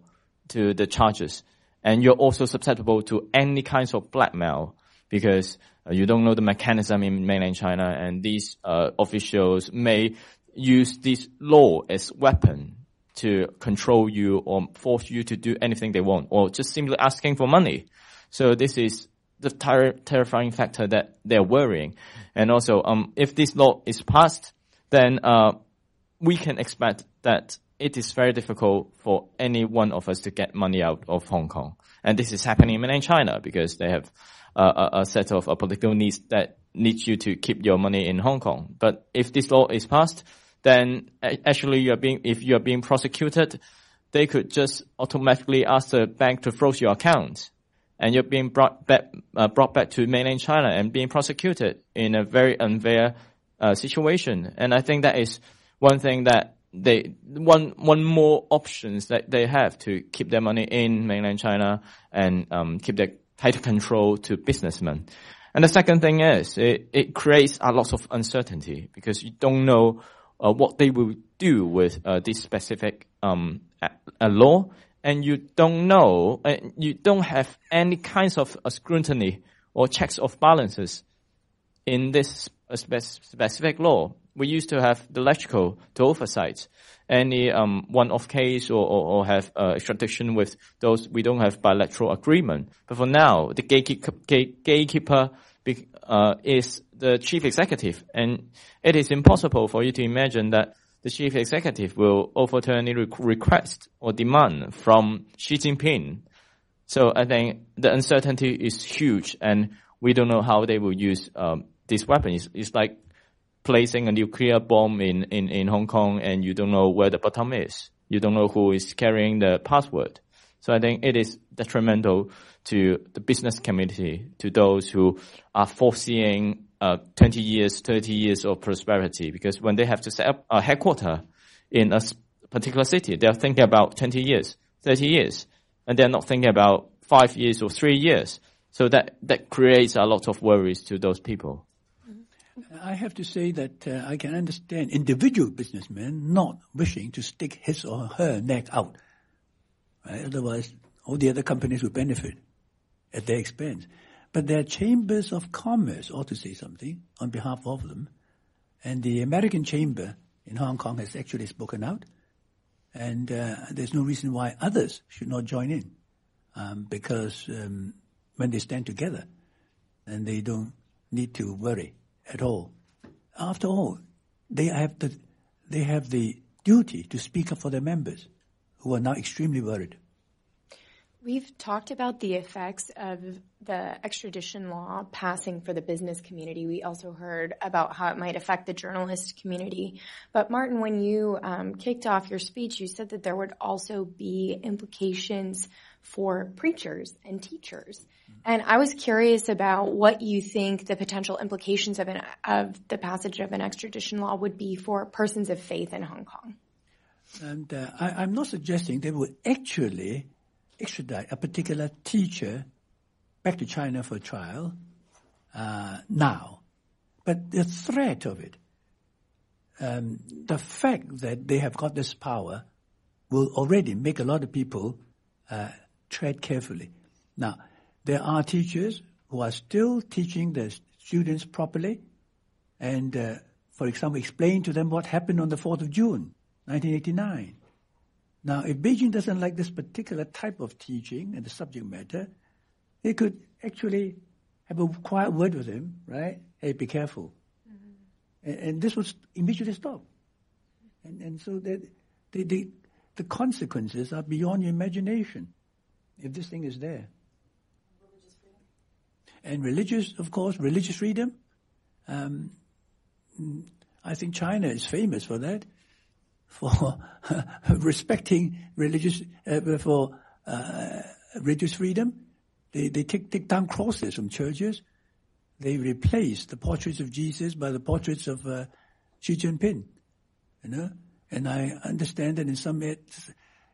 to the charges. And you're also susceptible to any kinds of blackmail because uh, you don't know the mechanism in mainland China and these uh, officials may use this law as weapon to control you or force you to do anything they want or just simply asking for money. So this is the ter- terrifying factor that they're worrying. And also, um, if this law is passed, then, uh, we can expect that it is very difficult for any one of us to get money out of Hong Kong. And this is happening in mainland China because they have uh, a, a, set of uh, political needs that needs you to keep your money in Hong Kong. But if this law is passed, then actually you are being, if you are being prosecuted, they could just automatically ask the bank to freeze your account. And you're being brought back, uh, brought back to mainland China and being prosecuted in a very unfair uh, situation. And I think that is one thing that they one one more options that they have to keep their money in mainland China and um, keep their tighter control to businessmen. And the second thing is it, it creates a lot of uncertainty because you don't know uh, what they will do with uh, this specific um, a, law, and you don't know, uh, you don't have any kinds of uh, scrutiny or checks of balances in this specific law we used to have the LegCo to oversight any um, one-off case or, or, or have uh, extradition with those we don't have bilateral agreement. But for now, the gatekeeper, gatekeeper uh, is the chief executive, and it is impossible for you to imagine that the chief executive will overturn any request or demand from Xi Jinping. So I think the uncertainty is huge, and we don't know how they will use um, this weapon. It's, it's like placing a nuclear bomb in, in, in Hong Kong and you don't know where the bottom is. You don't know who is carrying the password. So I think it is detrimental to the business community, to those who are foreseeing uh, 20 years, 30 years of prosperity, because when they have to set up a headquarter in a particular city, they're thinking about 20 years, 30 years, and they're not thinking about five years or three years. So that, that creates a lot of worries to those people. I have to say that uh, I can understand individual businessmen not wishing to stick his or her neck out. Right? Otherwise, all the other companies will benefit at their expense. But their chambers of commerce ought to say something on behalf of them. And the American chamber in Hong Kong has actually spoken out. And uh, there's no reason why others should not join in. Um, because um, when they stand together, then they don't need to worry at all. After all, they have the, they have the duty to speak up for their members who are now extremely worried. We've talked about the effects of the extradition law passing for the business community. We also heard about how it might affect the journalist community. But Martin, when you um, kicked off your speech, you said that there would also be implications for preachers and teachers. And I was curious about what you think the potential implications of, an, of the passage of an extradition law would be for persons of faith in Hong Kong. And uh, I, am not suggesting they would actually extradite a particular teacher back to China for trial uh, now, but the threat of it, um, the fact that they have got this power, will already make a lot of people uh, tread carefully. Now, there are teachers who are still teaching the students properly and, uh, for example, explain to them what happened on the 4th of June, 1989. Now, if Beijing doesn't like this particular type of teaching and the subject matter, they could actually have a quiet word with him, right? Hey, be careful. Mm-hmm. And, and, this was immediately stop. And, and so the, the, the consequences are beyond your imagination if this thing is there. And religious, of course, religious freedom. Um, I think China is famous for that. for respecting religious, uh, for uh, religious freedom. They, they take, take down crosses from churches. They replace the portraits of Jesus by the portraits of uh, Xi Jinping. You know, and I understand that in some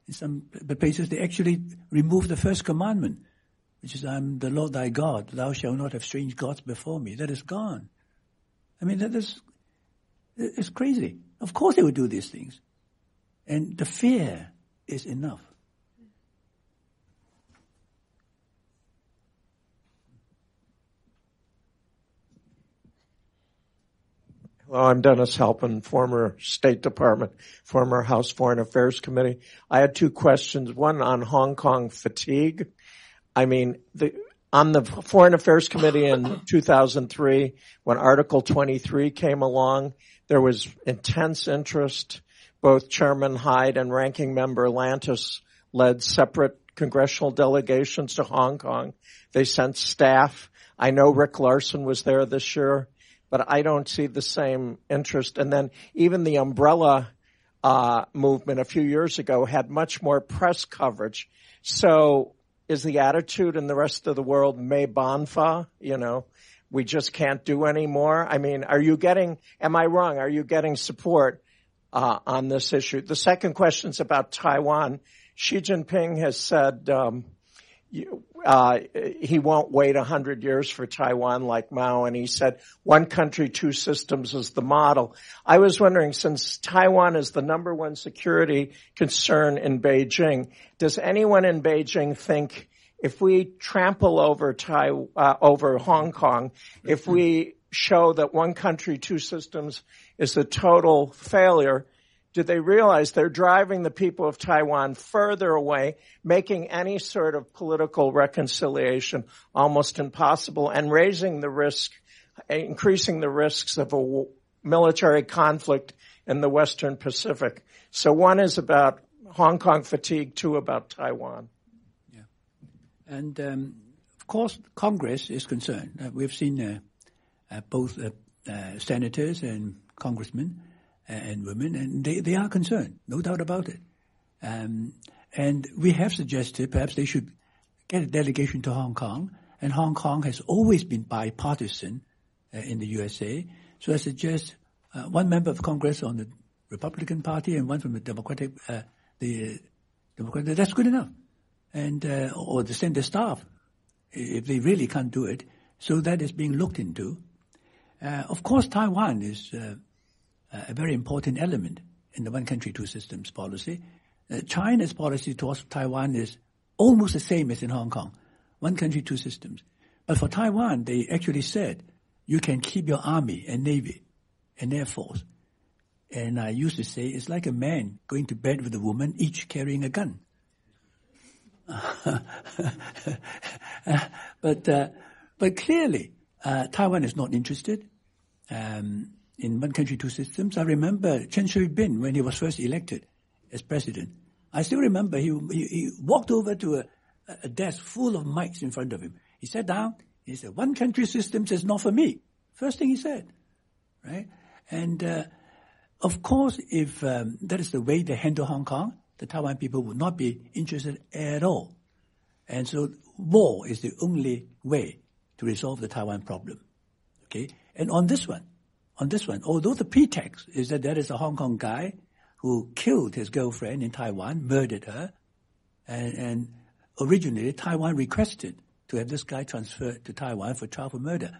in some places they actually remove the first commandment, which is "I'm the Lord thy God; thou shalt not have strange gods before me." That is gone. I mean, that is it's crazy. Of course, they would do these things, and the fear is enough. Hello, I'm Dennis Halpin, former State Department, former House Foreign Affairs Committee. I had two questions. One on Hong Kong fatigue. I mean, the, on the Foreign Affairs Committee in 2003, when Article 23 came along, there was intense interest. Both Chairman Hyde and Ranking Member Lantos led separate congressional delegations to Hong Kong. They sent staff. I know Rick Larsen was there this year but I don't see the same interest. And then even the umbrella uh, movement a few years ago had much more press coverage. So is the attitude in the rest of the world may bonfa? You know, we just can't do anymore. I mean, are you getting? Am I wrong? Are you getting support uh, on this issue? The second question is about Taiwan. Xi Jinping has said. Um, uh, he won't wait a hundred years for Taiwan like Mao, and he said one country, two systems is the model. I was wondering, since Taiwan is the number one security concern in Beijing, does anyone in Beijing think if we trample over Tai, uh, over Hong Kong, if we show that one country, two systems is a total failure, do they realize they're driving the people of Taiwan further away, making any sort of political reconciliation almost impossible and raising the risk, increasing the risks of a military conflict in the Western Pacific. So one is about Hong Kong fatigue, two about Taiwan. Yeah. And um, of course, Congress is concerned. Uh, we've seen uh, uh, both uh, uh, senators and congressmen and women, and they, they are concerned, no doubt about it. Um, and we have suggested perhaps they should get a delegation to Hong Kong, and Hong Kong has always been bipartisan uh, in the USA. So I suggest uh, one member of Congress on the Republican Party and one from the Democratic, uh, the Democratic. That's good enough, and uh, or the send the staff if they really can't do it. So that is being looked into. Uh, of course, Taiwan is uh, a very important element in the one country, two systems policy. Uh, China's policy towards Taiwan is almost the same as in Hong Kong. One country, two systems. But for Taiwan, they actually said, you can keep your army and navy and air force. And I used to say, it's like a man going to bed with a woman, each carrying a gun. but, uh, but clearly, uh, Taiwan is not interested. Um, in one country, two systems. I remember Chen Shui-bian when he was first elected as president. I still remember he, he, he walked over to a, a, desk full of mics in front of him. He sat down. He said, one country systems is not for me. First thing he said, right? And, uh, of course, if um, that is the way they handle Hong Kong, the Taiwan people would not be interested at all. And so war is the only way to resolve the Taiwan problem. Okay? And on this one, on this one, although the pretext is that there is a Hong Kong guy who killed his girlfriend in Taiwan, murdered her, and, and originally Taiwan requested to have this guy transferred to Taiwan for trial for murder.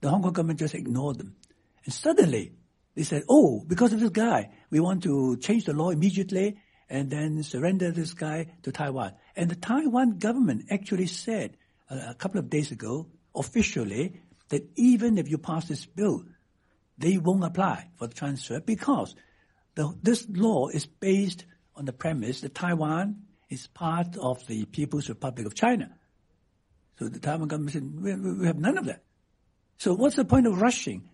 The Hong Kong government just ignored them. And suddenly they said, oh, because of this guy, we want to change the law immediately and then surrender this guy to Taiwan. And the Taiwan government actually said uh, a couple of days ago, officially, that even if you pass this bill, they won't apply for the transfer because the, this law is based on the premise that Taiwan is part of the People's Republic of China. So the Taiwan government said, we, we have none of that. So what's the point of rushing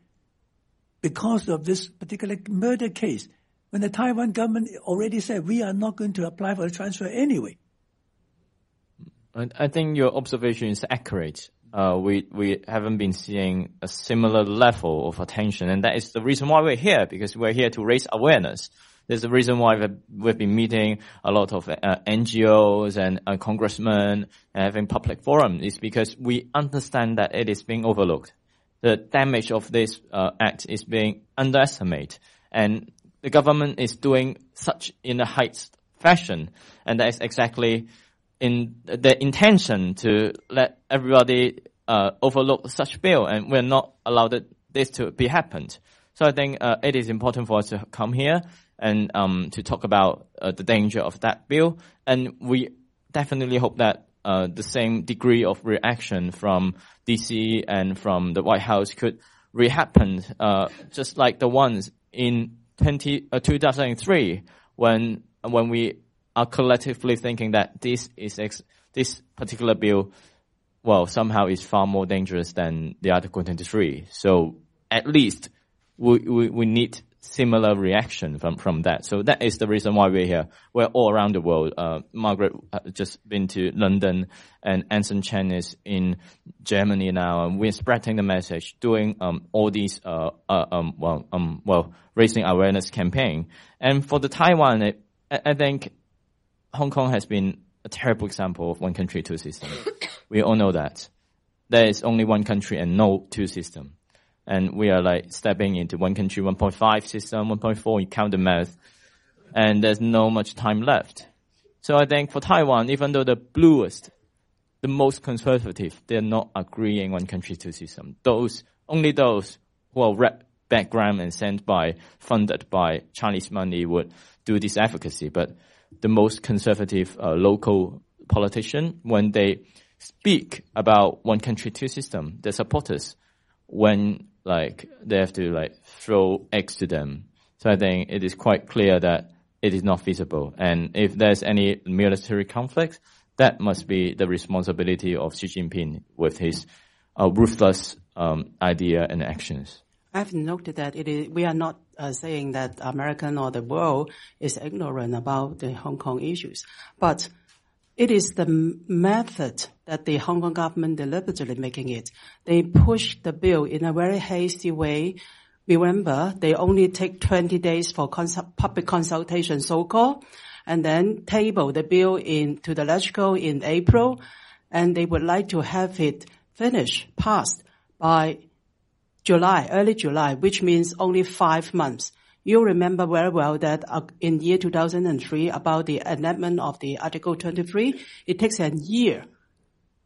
because of this particular murder case when the Taiwan government already said we are not going to apply for the transfer anyway? I think your observation is accurate uh, we we haven't been seeing a similar level of attention, and that is the reason why we're here because we're here to raise awareness. There's a reason why we've been meeting a lot of uh, NGOs and uh, congressmen and having public forum. Is because we understand that it is being overlooked. The damage of this uh, act is being underestimated. And the government is doing such in a height fashion. And that is exactly in the intention to let everybody uh, overlook such bill and we're not allowed this to be happened. So I think uh, it is important for us to come here and um, to talk about uh, the danger of that bill. And we definitely hope that uh, the same degree of reaction from DC and from the White House could rehappen, uh, just like the ones in 20, uh, 2003 when when we are collectively thinking that this is ex- this particular bill, well, somehow is far more dangerous than the Article 23. So at least we, we, we need similar reaction from, from that. So that is the reason why we're here. We're all around the world. Uh, Margaret just been to London and Anson Chan is in Germany now and we're spreading the message, doing, um, all these, uh, uh, um, well, um, well, raising awareness campaign. And for the Taiwan, I think Hong Kong has been a terrible example of one country, two system. we all know that. There is only one country and no two system and we are like stepping into one country 1.5 system, 1.4, you count the math, and there's no much time left. So I think for Taiwan, even though the bluest, the most conservative, they're not agreeing one country two system. Those, only those who are rep background and sent by, funded by Chinese money would do this advocacy. But the most conservative uh, local politician, when they speak about one country two system, their supporters, when like they have to like throw eggs to them. So I think it is quite clear that it is not feasible. And if there's any military conflict, that must be the responsibility of Xi Jinping with his uh, ruthless um, idea and actions. I've noted that it is, we are not uh, saying that American or the world is ignorant about the Hong Kong issues, but it is the method that the Hong Kong government deliberately making it. They push the bill in a very hasty way. Remember, they only take 20 days for public consultation, so-called, and then table the bill in to the legislature in April, and they would like to have it finished, passed by July, early July, which means only five months. You remember very well that uh, in year 2003 about the amendment of the Article 23, it takes a year.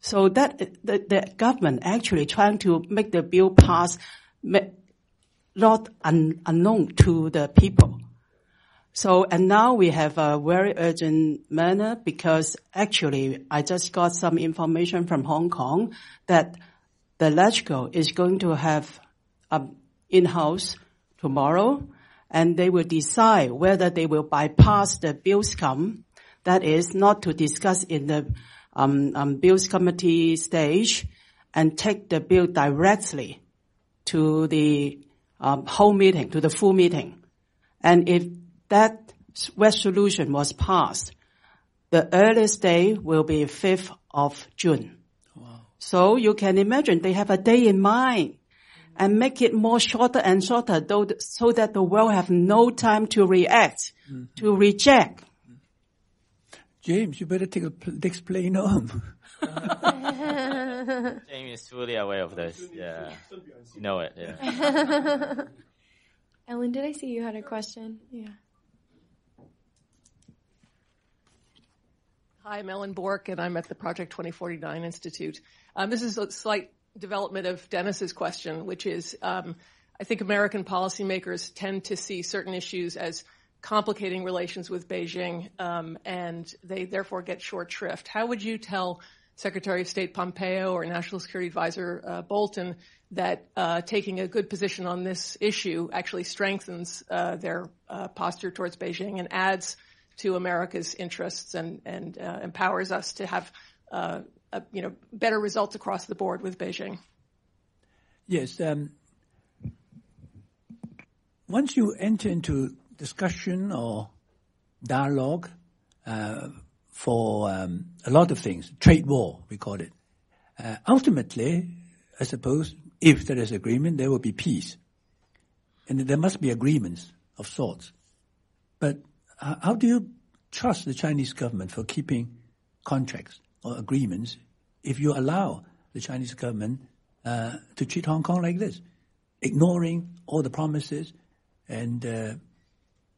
So that the, the government actually trying to make the bill pass not un, unknown to the people. So, and now we have a very urgent manner because actually I just got some information from Hong Kong that the LegCo is going to have um, in-house tomorrow and they will decide whether they will bypass the bills come. That is not to discuss in the um, um, bills committee stage and take the bill directly to the um, whole meeting, to the full meeting. And if that resolution was passed, the earliest day will be 5th of June. Wow. So you can imagine they have a day in mind and make it more shorter and shorter so that the world have no time to react, mm-hmm. to reject. James, you better take a next plane home. James is fully aware of this. Yeah. You know it, yeah. Ellen, did I see you had a question? Yeah. Hi, I'm Ellen Bork, and I'm at the Project 2049 Institute. Um, this is a slight development of Dennis's question, which is, um, I think American policymakers tend to see certain issues as complicating relations with Beijing, um, and they therefore get short shrift. How would you tell Secretary of State Pompeo or National Security Advisor uh, Bolton that uh, taking a good position on this issue actually strengthens uh, their uh, posture towards Beijing and adds to America's interests and, and uh, empowers us to have you know, better results across the board with Beijing? Yes. Um, once you enter into discussion or dialogue uh, for um, a lot of things, trade war, we call it, uh, ultimately, I suppose, if there is agreement, there will be peace. And there must be agreements of sorts. But uh, how do you trust the Chinese government for keeping contracts or agreements if you allow the Chinese government uh, to treat Hong Kong like this, ignoring all the promises? And uh,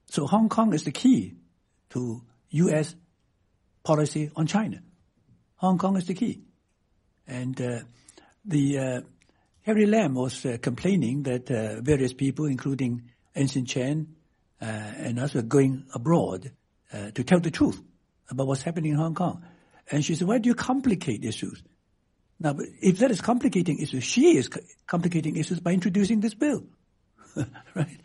so Hong Kong is the key to U.S. policy on China. Hong Kong is the key. And uh, the uh, Carrie Lam was uh, complaining that uh, various people, including Anson Chan and others, were going abroad to tell the truth about what's happening in Hong Kong. And she said, why do you complicate issues? Now, if that is complicating issues, she is complicating issues by introducing this bill, right?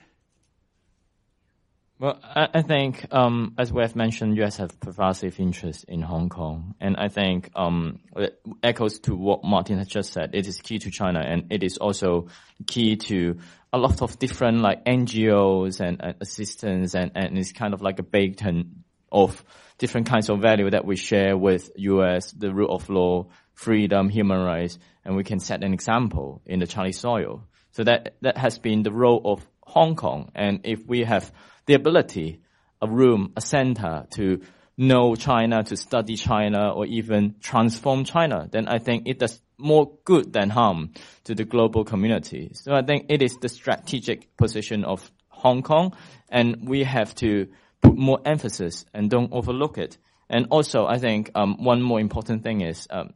Well, I, I think, um, as we have mentioned, U.S. have pervasive interest in Hong Kong, and I think um, it echoes to what Martin has just said. It is key to China, and it is also key to a lot of different like NGOs and assistance, and, and it's kind of like a bacon of different kinds of value that we share with U.S. the rule of law, freedom, human rights, and we can set an example in the Chinese soil. So that that has been the role of Hong Kong, and if we have the ability, a room, a center to know China, to study China, or even transform China, then I think it does more good than harm to the global community. So I think it is the strategic position of Hong Kong, and we have to put more emphasis and don't overlook it. And also, I think um, one more important thing is, um,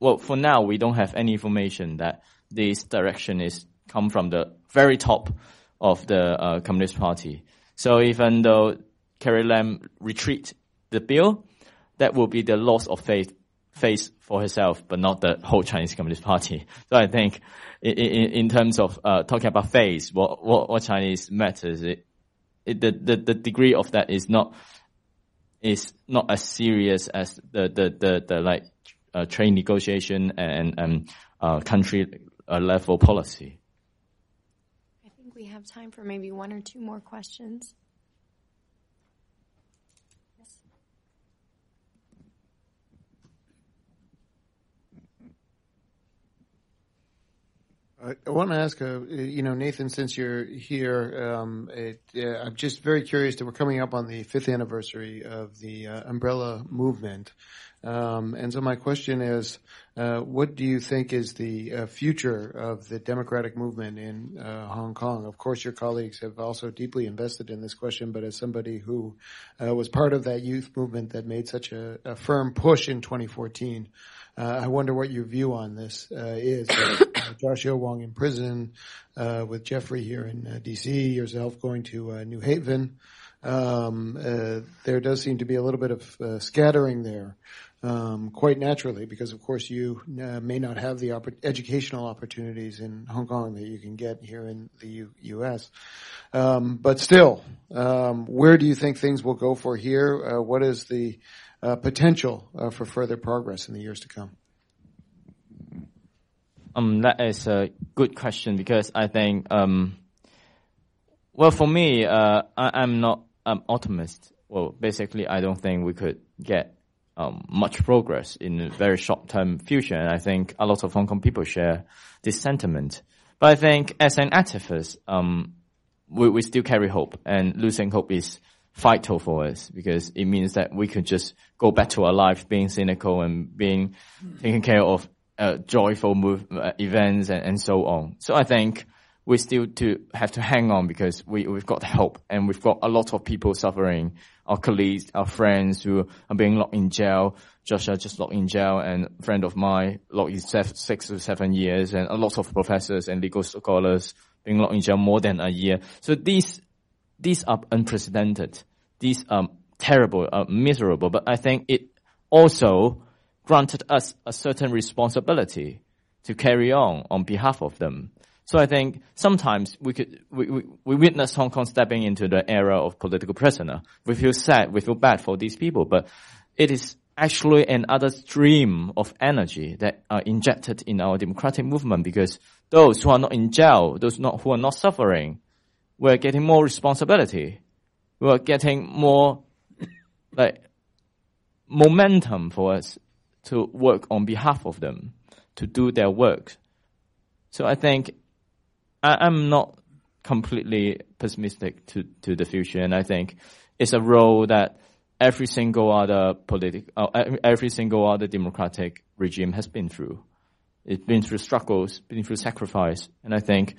well, for now we don't have any information that this direction is come from the very top of the uh, Communist Party. So even though Carrie Lam retreat the bill, that will be the loss of faith, faith for herself, but not the whole Chinese Communist Party. So I think in, in, in terms of uh, talking about faith, what, what, what Chinese matters, it, it, the, the, the degree of that is not, is not as serious as the, the, the, the like, uh, trade negotiation and, and, uh, country uh, level policy I think we have time for maybe one or two more questions. I want to ask, uh, you know, Nathan, since you're here, um, it, uh, I'm just very curious that we're coming up on the fifth anniversary of the uh, umbrella movement. Um, and so my question is, uh, what do you think is the uh, future of the democratic movement in uh, Hong Kong? Of course, your colleagues have also deeply invested in this question, but as somebody who was part of that youth movement that made such a, a firm push in 2014, uh, I wonder what your view on this uh, is. Josh Wong in prison, with Jeffrey here in D.C., yourself going to New Haven. Um, there does seem to be a little bit of scattering there um, quite naturally, because of course you uh, may not have the educational opportunities in Hong Kong that you can get here in the U- U.S. Um, but still, um, where do you think things will go for here? Uh, what is the uh, potential uh, for further progress in the years to come? Um, that is a good question because I think, um, well, for me, uh, I, am not an optimist. Well, basically, I don't think we could get um, much progress in a very short term future. And I think a lot of Hong Kong people share this sentiment. But I think as an activist, um, we, we still carry hope and losing hope is vital for us because it means that we could just go back to our life being cynical and being taking care of uh, joyful move, uh, events and, and so on. So I think we still to have to hang on because we, we've got help and we've got a lot of people suffering. Our colleagues, our friends who are being locked in jail. Joshua just locked in jail and a friend of mine locked in six or seven years and a lot of professors and legal scholars being locked in jail more than a year. So these, these are unprecedented. These are terrible, uh, miserable, but I think it also granted us a certain responsibility to carry on on behalf of them. So I think sometimes we could we, we, we witness Hong Kong stepping into the era of political prisoner. We feel sad, we feel bad for these people, but it is actually another stream of energy that are injected in our democratic movement because those who are not in jail, those not, who are not suffering, we're getting more responsibility. We're getting more like momentum for us to work on behalf of them, to do their work. So I think I, am not completely pessimistic to, to the future. And I think it's a role that every single other political, uh, every single other democratic regime has been through. It's been through struggles, been through sacrifice, and I think,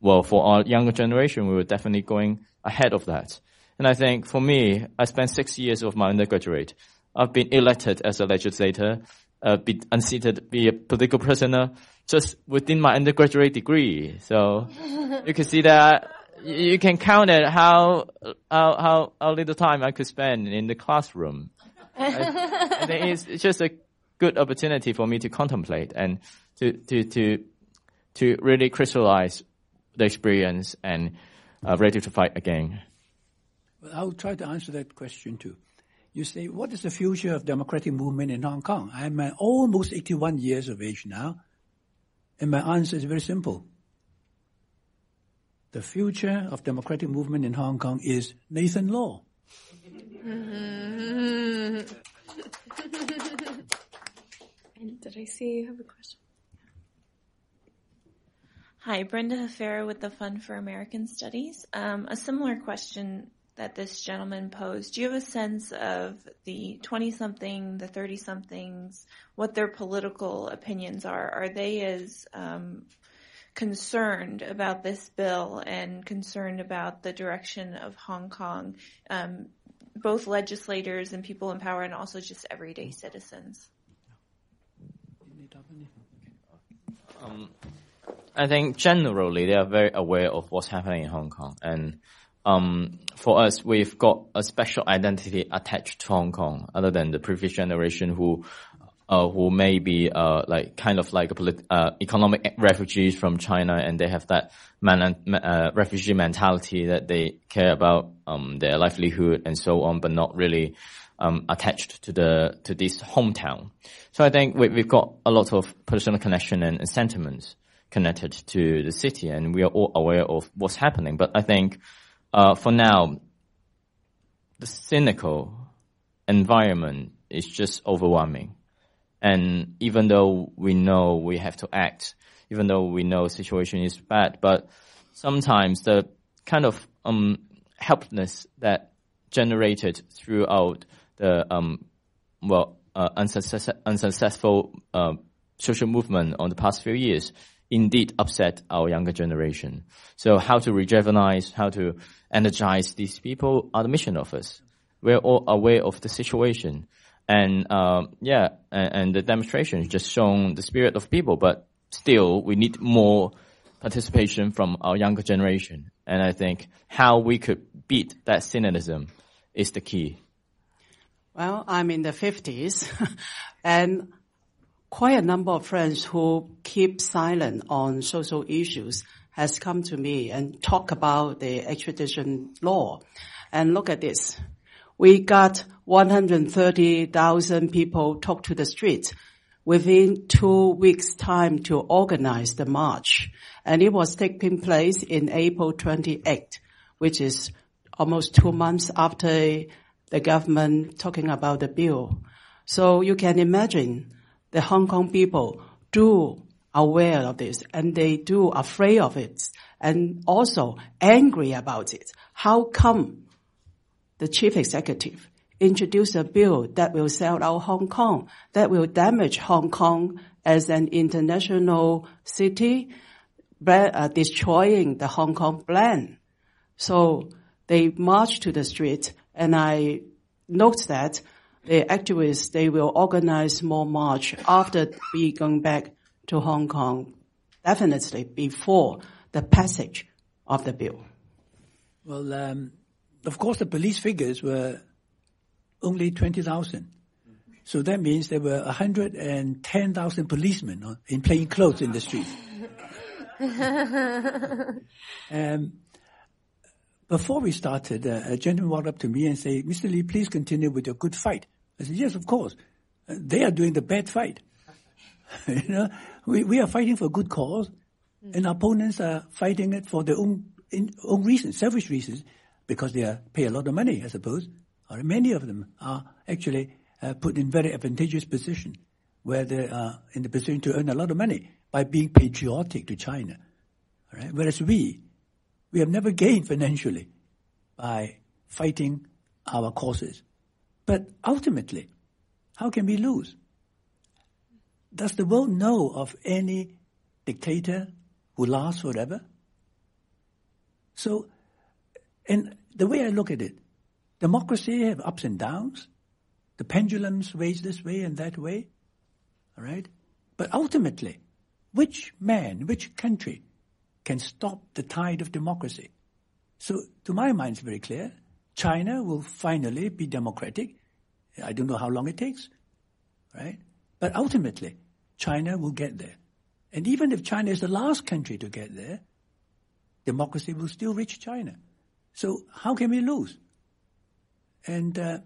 well, for our younger generation, we were definitely going ahead of that. And I think for me, I spent six years of my undergraduate. I've been elected as a legislator, uh, be unseated, be a political prisoner, just within my undergraduate degree. So you can see that you can count it how, how, how, how little time I could spend in the classroom. I, it's, it's just a good opportunity for me to contemplate and to, to, to, to really crystallize the experience and uh, ready to fight again. Well, I'll try to answer that question too. You say, what is the future of democratic movement in Hong Kong? I'm uh, almost 81 years of age now, and my answer is very simple. The future of democratic movement in Hong Kong is Nathan Law. Did I see you have a question? Hi, Brenda Hafera with the Fund for American Studies. Um, a similar question that this gentleman posed. Do you have a sense of the 20 something, the 30 somethings, what their political opinions are? Are they as um, concerned about this bill and concerned about the direction of Hong Kong, um, both legislators and people in power, and also just everyday citizens? I think generally they are very aware of what's happening in Hong Kong and um, for us, we've got a special identity attached to Hong Kong, other than the previous generation who, uh, who may be uh, like kind of like a polit- uh, economic refugees from China, and they have that man- uh, refugee mentality that they care about um, their livelihood and so on, but not really um, attached to the to this hometown. So I think we, have got a lot of personal connection and, and sentiments connected to the city, and we are all aware of what's happening. But I think uh, for now, the cynical environment is just overwhelming. And even though we know we have to act, even though we know situation is bad, but sometimes the kind of um, helplessness that generated throughout the um, well uh, unsuccess- unsuccessful uh, social movement on the past few years indeed upset our younger generation. So how to rejuvenize, how to energize these people are the mission of us. We're all aware of the situation. And, um, yeah, and, and the demonstration just shown the spirit of people, but still we need more participation from our younger generation. And I think how we could beat that cynicism is the key. Well, I'm in the 50s and quite a number of friends who keep silent on social issues has come to me and talk about the extradition law. And look at this. We got 130,000 people took to the streets within two weeks time to organize the march. And it was taking place in April 28, which is almost two months after the government talking about the bill. So you can imagine the Hong Kong people do aware of this and they do afraid of it and also angry about it. How come the chief executive introduce a bill that will sell out Hong Kong, that will damage Hong Kong as an international city, uh, destroying the Hong Kong plan. So they march to the street and I note that the activists, they will organize more march after we going back to Hong Kong, definitely before the passage of the bill. Well, um, of course, the police figures were only 20,000. So that means there were 110,000 policemen in plain clothes in the street. um, before we started, uh, a gentleman walked up to me and said, Mr. Lee, please continue with your good fight. I said, yes, of course. They are doing the bad fight. you know, we, we are fighting for good cause, mm. and opponents are fighting it for their own in, own reasons, selfish reasons, because they are, pay a lot of money, I suppose. Or many of them are actually uh, put in very advantageous position, where they are in the position to earn a lot of money by being patriotic to China. Right? Whereas we, we have never gained financially by fighting our causes. But ultimately, how can we lose? Does the world know of any dictator who lasts forever? So, and the way I look at it, democracy have ups and downs. The pendulum swings this way and that way. All right? But ultimately, which man, which country can stop the tide of democracy? So, to my mind, it's very clear. China will finally be democratic. I don't know how long it takes, right? But ultimately, China will get there. And even if China is the last country to get there, democracy will still reach China. So how can we lose? And uh,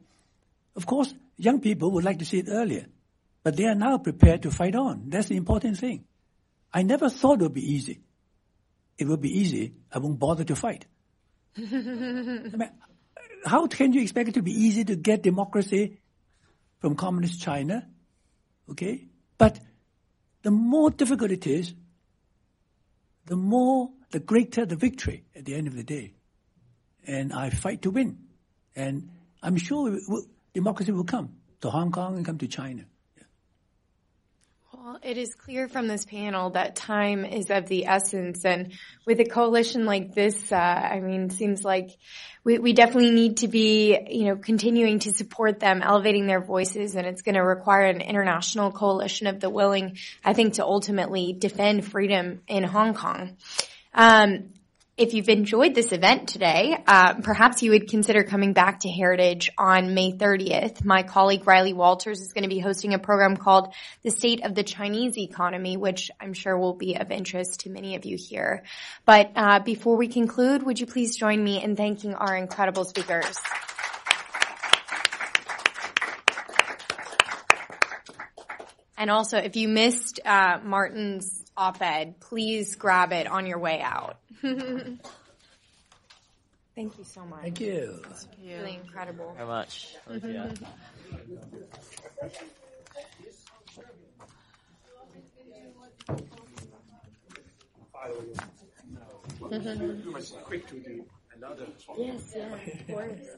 of course, young people would like to see it earlier, but they are now prepared to fight on. That's the important thing. I never thought it would be easy. It would be easy. I won't bother to fight. I mean, how can you expect it to be easy to get democracy from communist China? Okay? But the more difficult it is, the more, the greater the victory at the end of the day. And I fight to win. And I'm sure democracy will come to Hong Kong and come to China. It is clear from this panel that time is of the essence. And with a coalition like this, uh, I mean, seems like we, we definitely need to be, you know, continuing to support them, elevating their voices. And it's going to require an international coalition of the willing, I think, to ultimately defend freedom in Hong Kong. Um, if you've enjoyed this event today, uh, perhaps you would consider coming back to Heritage on May 30th. My colleague Riley Walters is going to be hosting a program called The State of the Chinese Economy, which I'm sure will be of interest to many of you here. But uh, before we conclude, would you please join me in thanking our incredible speakers? And also, if you missed uh, Martin's op-ed, please grab it on your way out. Thank you so much. Thank you. Really incredible. Very much. Olivia. Oh, quick to do another. Yes, yeah, of course.